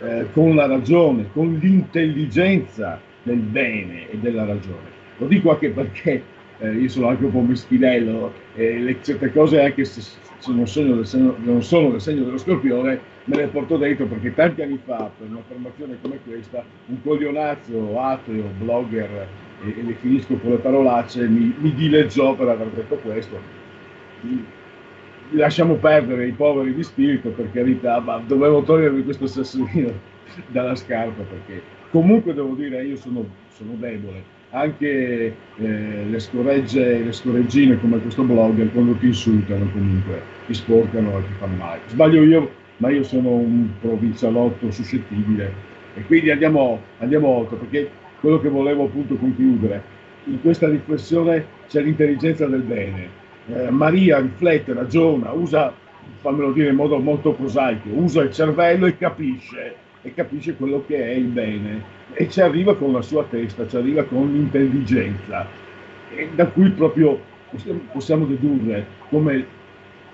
eh, con la ragione, con l'intelligenza del bene e della ragione. Lo dico anche perché eh, io sono anche un po' meschinello e le, certe cose anche se, se non, sono del segno, non sono del segno dello scorpione me le porto dentro perché tanti anni fa per una formazione come questa un coglionazzo ateo, blogger e, e le finisco con le parolacce mi, mi dileggiò per aver detto questo lasciamo perdere i poveri di spirito per carità, ma dovevo togliermi questo sassolino dalla scarpa perché comunque devo dire io sono, sono debole. Anche eh, le scoregge, le scoreggine come questo blogger quando ti insultano comunque ti sporcano e ti fanno male. Sbaglio io, ma io sono un provincialotto suscettibile. E quindi andiamo, andiamo oltre perché quello che volevo appunto concludere in questa riflessione c'è l'intelligenza del bene. Eh, Maria riflette, ragiona, usa, fammelo dire in modo molto prosaico, usa il cervello e capisce, e capisce quello che è il bene e ci arriva con la sua testa, ci arriva con l'intelligenza e da cui proprio possiamo, dedurre come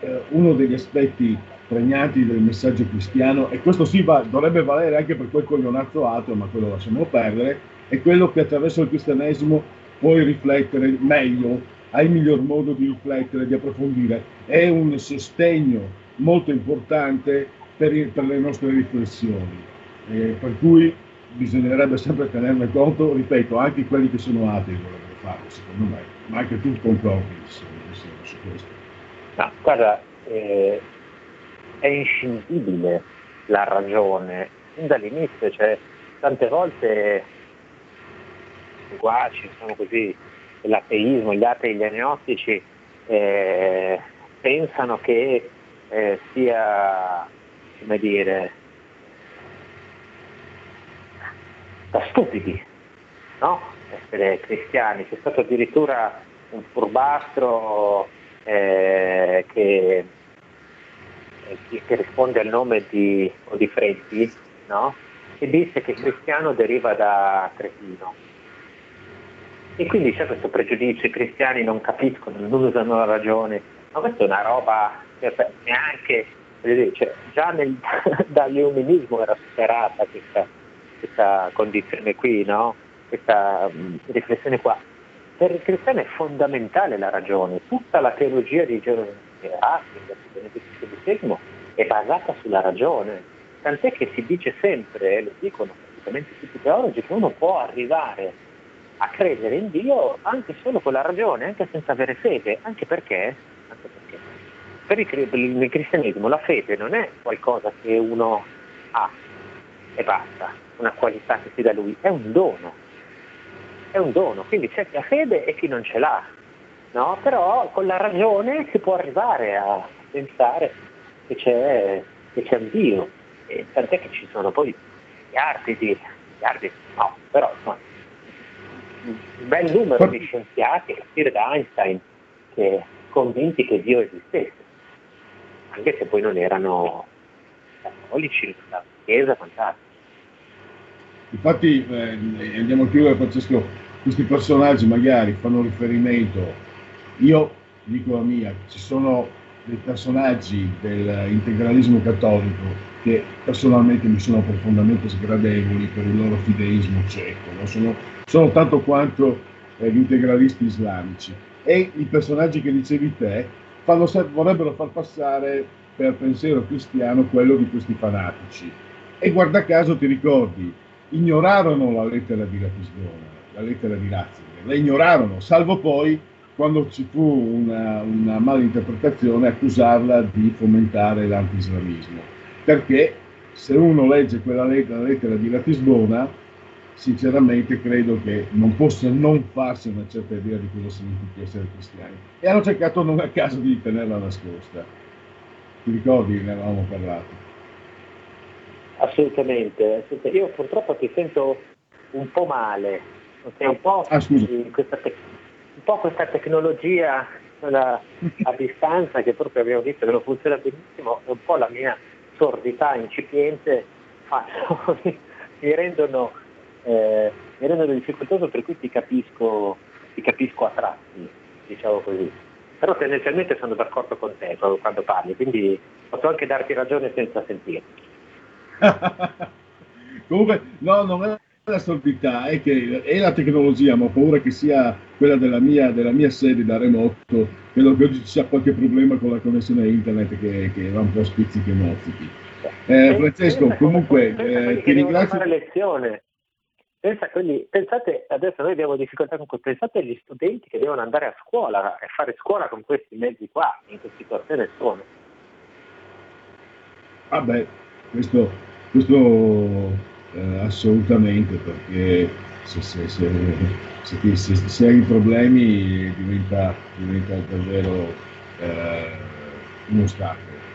eh, uno degli aspetti pregnanti del messaggio cristiano e questo sì va, dovrebbe valere anche per quel coglionazzo ateo, ma quello lasciamo perdere, è quello che attraverso il cristianesimo puoi riflettere meglio hai il miglior modo di riflettere, di approfondire. È un sostegno molto importante per, per le nostre riflessioni, Eh, per cui bisognerebbe sempre tenerne conto, ripeto, anche quelli che sono atei dovrebbero farlo, secondo me, ma anche tu concordi su questo. No, guarda, eh, è inscindibile la ragione, fin dall'inizio, cioè tante volte qua ci sono così l'ateismo, gli atei, gli agnostici eh, pensano che eh, sia, come dire, da stupidi, no? Essere cristiani. C'è stato addirittura un furbastro eh, che, che- che risponde al nome di Odifreddi, no? Che disse che cristiano deriva da cretino. E quindi c'è questo pregiudizio, i cristiani non capiscono, non usano la ragione, ma questa è una roba che neanche, cioè, già nel, dall'illuminismo era superata questa, questa condizione qui, no? questa mh, riflessione qua. Per il cristiano è fondamentale la ragione, tutta la teologia di XVI è basata sulla ragione, tant'è che si dice sempre, lo dicono praticamente tutti i teologi, che uno può arrivare a credere in Dio anche solo con la ragione, anche senza avere fede, anche perché, anche perché. Per il, nel cristianesimo la fede non è qualcosa che uno ha e basta, una qualità che si dà lui, è un dono, è un dono, quindi c'è chi ha fede e chi non ce l'ha, no? però con la ragione si può arrivare a pensare che c'è, che c'è un Dio, e tant'è che ci sono poi miliardi di, miliardi, no, però insomma, un bel numero di scienziati, a partire da Einstein, che convinti che Dio esistesse, anche se poi non erano cattolici, la Chiesa, quant'altro. Infatti, eh, andiamo a chiudere Francesco, questi personaggi magari fanno riferimento, io dico la mia, ci sono dei personaggi dell'integralismo cattolico che personalmente mi sono profondamente sgradevoli per il loro fideismo cieco, no? sono, sono tanto quanto eh, gli integralisti islamici e i personaggi che dicevi te fanno vorrebbero far passare per pensiero cristiano quello di questi fanatici. E guarda caso ti ricordi, ignorarono la lettera di Ratisbona, la lettera di Ratzinger, la ignorarono, salvo poi quando ci fu una, una mala interpretazione accusarla di fomentare l'anti-islamismo. Perché se uno legge quella lettera, la lettera di Ratisbona, sinceramente credo che non possa non farsi una certa idea di cosa significa essere cristiani. E hanno cercato non a caso di tenerla nascosta. Ti ricordi? Ne avevamo parlato. Assolutamente. Io purtroppo ti sento un po' male, perché un po', Ah, questa, tec- un po' questa tecnologia quella a distanza che proprio abbiamo visto che non funziona benissimo, e un po' la mia sordità incipiente fanno- mi, rendono, eh, mi rendono difficoltoso per cui ti capisco, ti capisco a tratti, diciamo così. Però tendenzialmente sono d'accordo con te quando parli, quindi posso anche darti ragione senza sentirti. Comunque, no, non è la sordità, è che è la tecnologia, ma ho paura che sia quella della mia, della mia sede da remoto, credo che oggi ci sia qualche problema con la connessione a internet che, che va un po' spizzichi e mozzichi. Eh, Francesco, comunque eh, ti ringrazio. fare lezione. Pensa quelli, pensate, adesso noi abbiamo difficoltà con questo, pensate agli studenti che devono andare a scuola e fare scuola con questi mezzi qua, in che situazione sono. Vabbè, questo, questo eh, assolutamente, perché se, se, se, se, ti- se- se hai problemi diventa, diventa davvero eh, un ostacolo.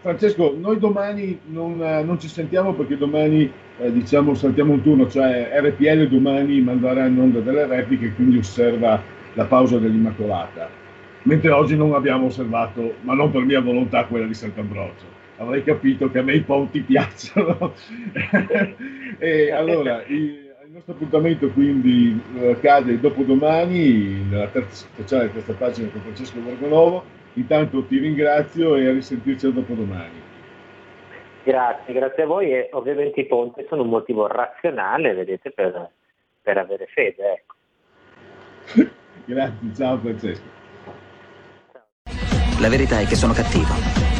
Francesco, noi domani non, eh, non ci sentiamo perché domani eh, diciamo saltiamo un turno, cioè RPL domani manderà in onda delle repliche, quindi osserva la pausa dell'Immacolata mentre oggi non abbiamo osservato, ma non per mia volontà, quella di Sant'Ambrogio. Avrei capito che a me i ponti piacciono. e allora, il, il nostro appuntamento quindi eh, cade dopodomani, nella terza speciale terza pagina con Francesco Borgonovo. Intanto ti ringrazio e a risentirci a dopodomani. Grazie, grazie a voi e ovviamente i ponti sono un motivo razionale, vedete, per, per avere fede. Ecco. Grazie, ciao Francesco. La verità è che sono cattivo.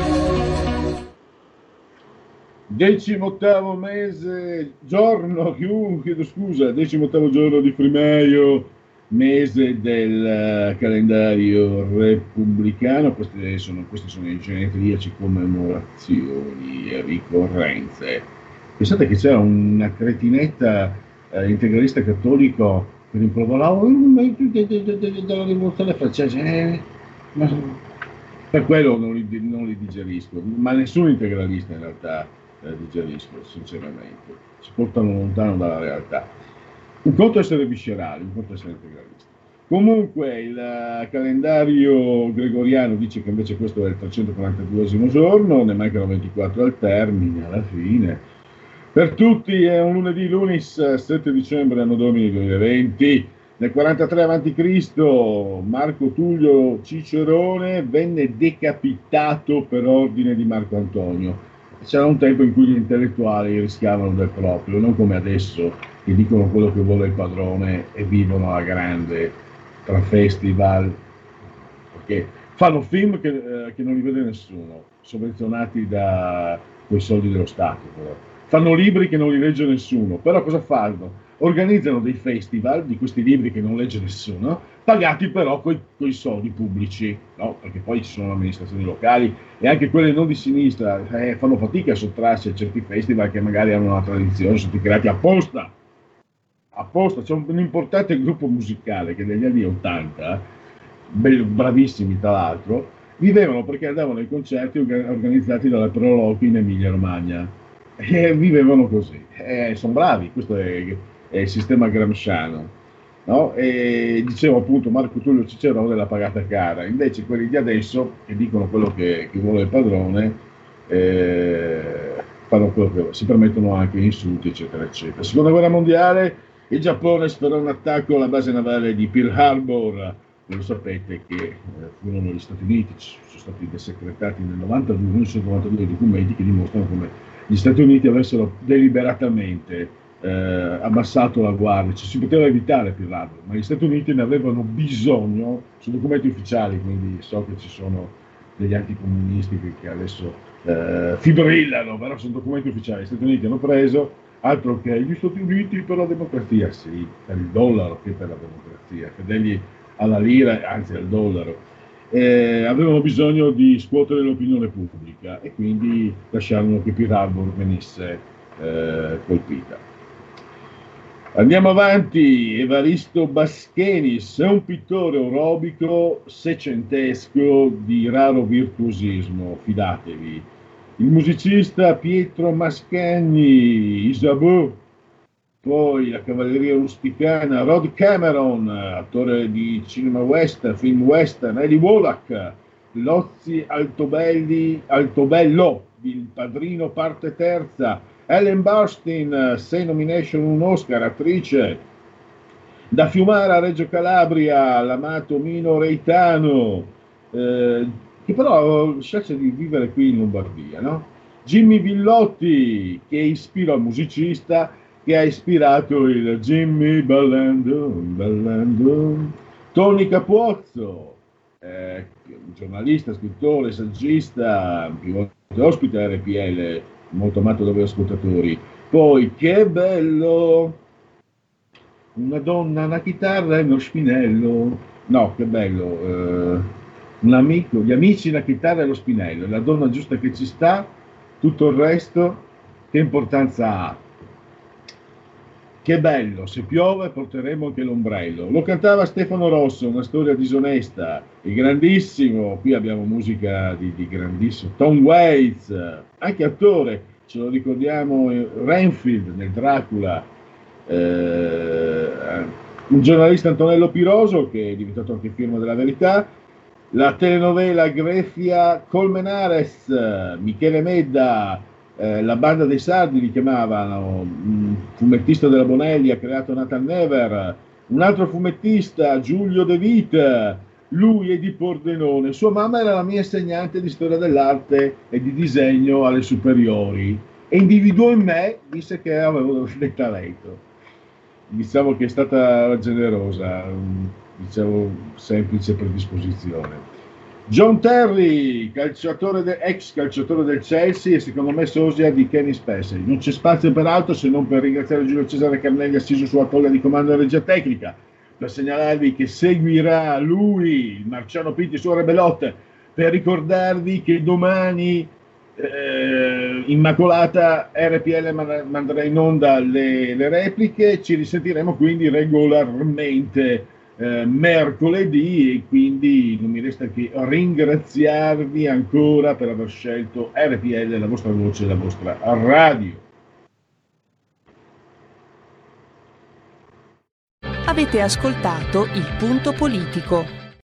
Decimottavo mese, giorno, chiedo scusa, decimottavo giorno di Frimaio, mese del eh, calendario repubblicano, queste sono, questi sono i genetriaci commemorazioni e ricorrenze. Pensate che c'era una cretinetta eh, integralista cattolico che rimproverava "Oh, ma tu de- de- de- de- della rivoluzione francese, eh, per quello non li, non li digerisco, ma nessun integralista in realtà eh, sinceramente. Si portano lontano dalla realtà. Un conto essere viscerali, un conto essere integralisti. Comunque il eh, calendario gregoriano dice che invece questo è il 342 giorno, ne mancano 24 al termine, alla fine. Per tutti è un lunedì lunis 7 dicembre anno domini 2020. Nel 43 a.C. Marco Tullio Cicerone venne decapitato per ordine di Marco Antonio. C'era un tempo in cui gli intellettuali rischiavano del proprio, non come adesso che dicono quello che vuole il padrone e vivono alla grande tra festival, perché fanno film che, eh, che non li vede nessuno, sovvenzionati da quei soldi dello Stato. Però. Fanno libri che non li legge nessuno, però cosa fanno? Organizzano dei festival di questi libri che non legge nessuno, pagati però con i soldi pubblici, no? perché poi ci sono amministrazioni locali e anche quelle non di sinistra eh, fanno fatica a sottrarsi a certi festival che magari hanno una tradizione, sono stati creati apposta apposta, c'è un, un importante gruppo musicale che negli anni 80, be- bravissimi tra l'altro, vivevano perché andavano ai concerti orga- organizzati dalla Proloqui in Emilia Romagna e vivevano così. Eh, sono bravi, questo è, il sistema gramsciano. No? E dicevo appunto Marco Tullio Cicerone l'ha pagata cara, invece quelli di adesso che dicono quello che, che vuole il padrone eh, fanno quello che si permettono anche insulti eccetera eccetera. Seconda guerra mondiale il Giappone sperò un attacco alla base navale di Pearl Harbor, lo sapete che eh, furono gli Stati Uniti, sono stati desecretati nel 92, 1992 documenti che dimostrano come gli Stati Uniti avessero deliberatamente eh, abbassato la guardia, ci si poteva evitare Pearl Harbor, ma gli Stati Uniti ne avevano bisogno, sono documenti ufficiali, quindi so che ci sono degli anticomunisti che, che adesso eh, fibrillano, però sono documenti ufficiali, gli Stati Uniti hanno preso altro che gli Stati Uniti per la democrazia, sì, per il dollaro che per la democrazia, fedeli alla lira, anzi al dollaro, eh, avevano bisogno di scuotere l'opinione pubblica e quindi lasciarono che Pearl Harbor venisse eh, colpita. Andiamo avanti, Evaristo Baschenis è un pittore orobico secentesco di raro virtuosismo, fidatevi. Il musicista Pietro Mascagni, Isabeau, poi la cavalleria rusticana, Rod Cameron, attore di cinema western, film western, Eddie Wallach, Lozzi Altobelli, Altobello, Il Padrino parte terza, Ellen Burstyn, sei nomination, un Oscar, attrice, da Fiumara a Reggio Calabria, l'amato Mino Reitano, eh, che però scelse di vivere qui in Lombardia, no? Jimmy Villotti, che ispira il musicista, che ha ispirato il Jimmy ballando, ballando. Tony Capuozzo, eh, giornalista, scrittore, saggista, più volte ospite RPL, molto amato dai ascoltatori. Poi, che bello! Una donna, una chitarra e uno spinello. No, che bello! eh, un amico, gli amici, la chitarra e lo spinello, la donna giusta che ci sta, tutto il resto, che importanza ha? Che bello, se piove porteremo anche l'ombrello. Lo cantava Stefano Rosso, una storia disonesta, il grandissimo, qui abbiamo musica di, di grandissimo, Tom Waits, anche attore, ce lo ricordiamo, eh, Renfield nel Dracula, eh, un giornalista Antonello Piroso che è diventato anche firma della verità, la telenovela Grefia Colmenares, Michele Medda, eh, la banda dei sardi li chiamavano, un fumettista della Bonelli ha creato Nathan Never, un altro fumettista Giulio De Vita, lui è di Pordenone, sua mamma era la mia insegnante di storia dell'arte e di disegno alle superiori e individuò in me, disse che avevo del talento. Diciamo che è stata generosa, un, diciamo semplice predisposizione. John Terry, calciatore de- ex calciatore del Chelsea e secondo me sosia di Kenny Spessey. Non c'è spazio per altro se non per ringraziare Giulio Cesare Carnelli assiso sulla tolla di comando della regia tecnica, per segnalarvi che seguirà lui, Marciano Pinti su Rebelotte, per ricordarvi che domani eh, Immacolata RPL man- manderà in onda le, le repliche, ci risentiremo quindi regolarmente eh, mercoledì e quindi non mi resta che ringraziarvi ancora per aver scelto RPL, la vostra voce, la vostra radio. Avete ascoltato Il Punto Politico.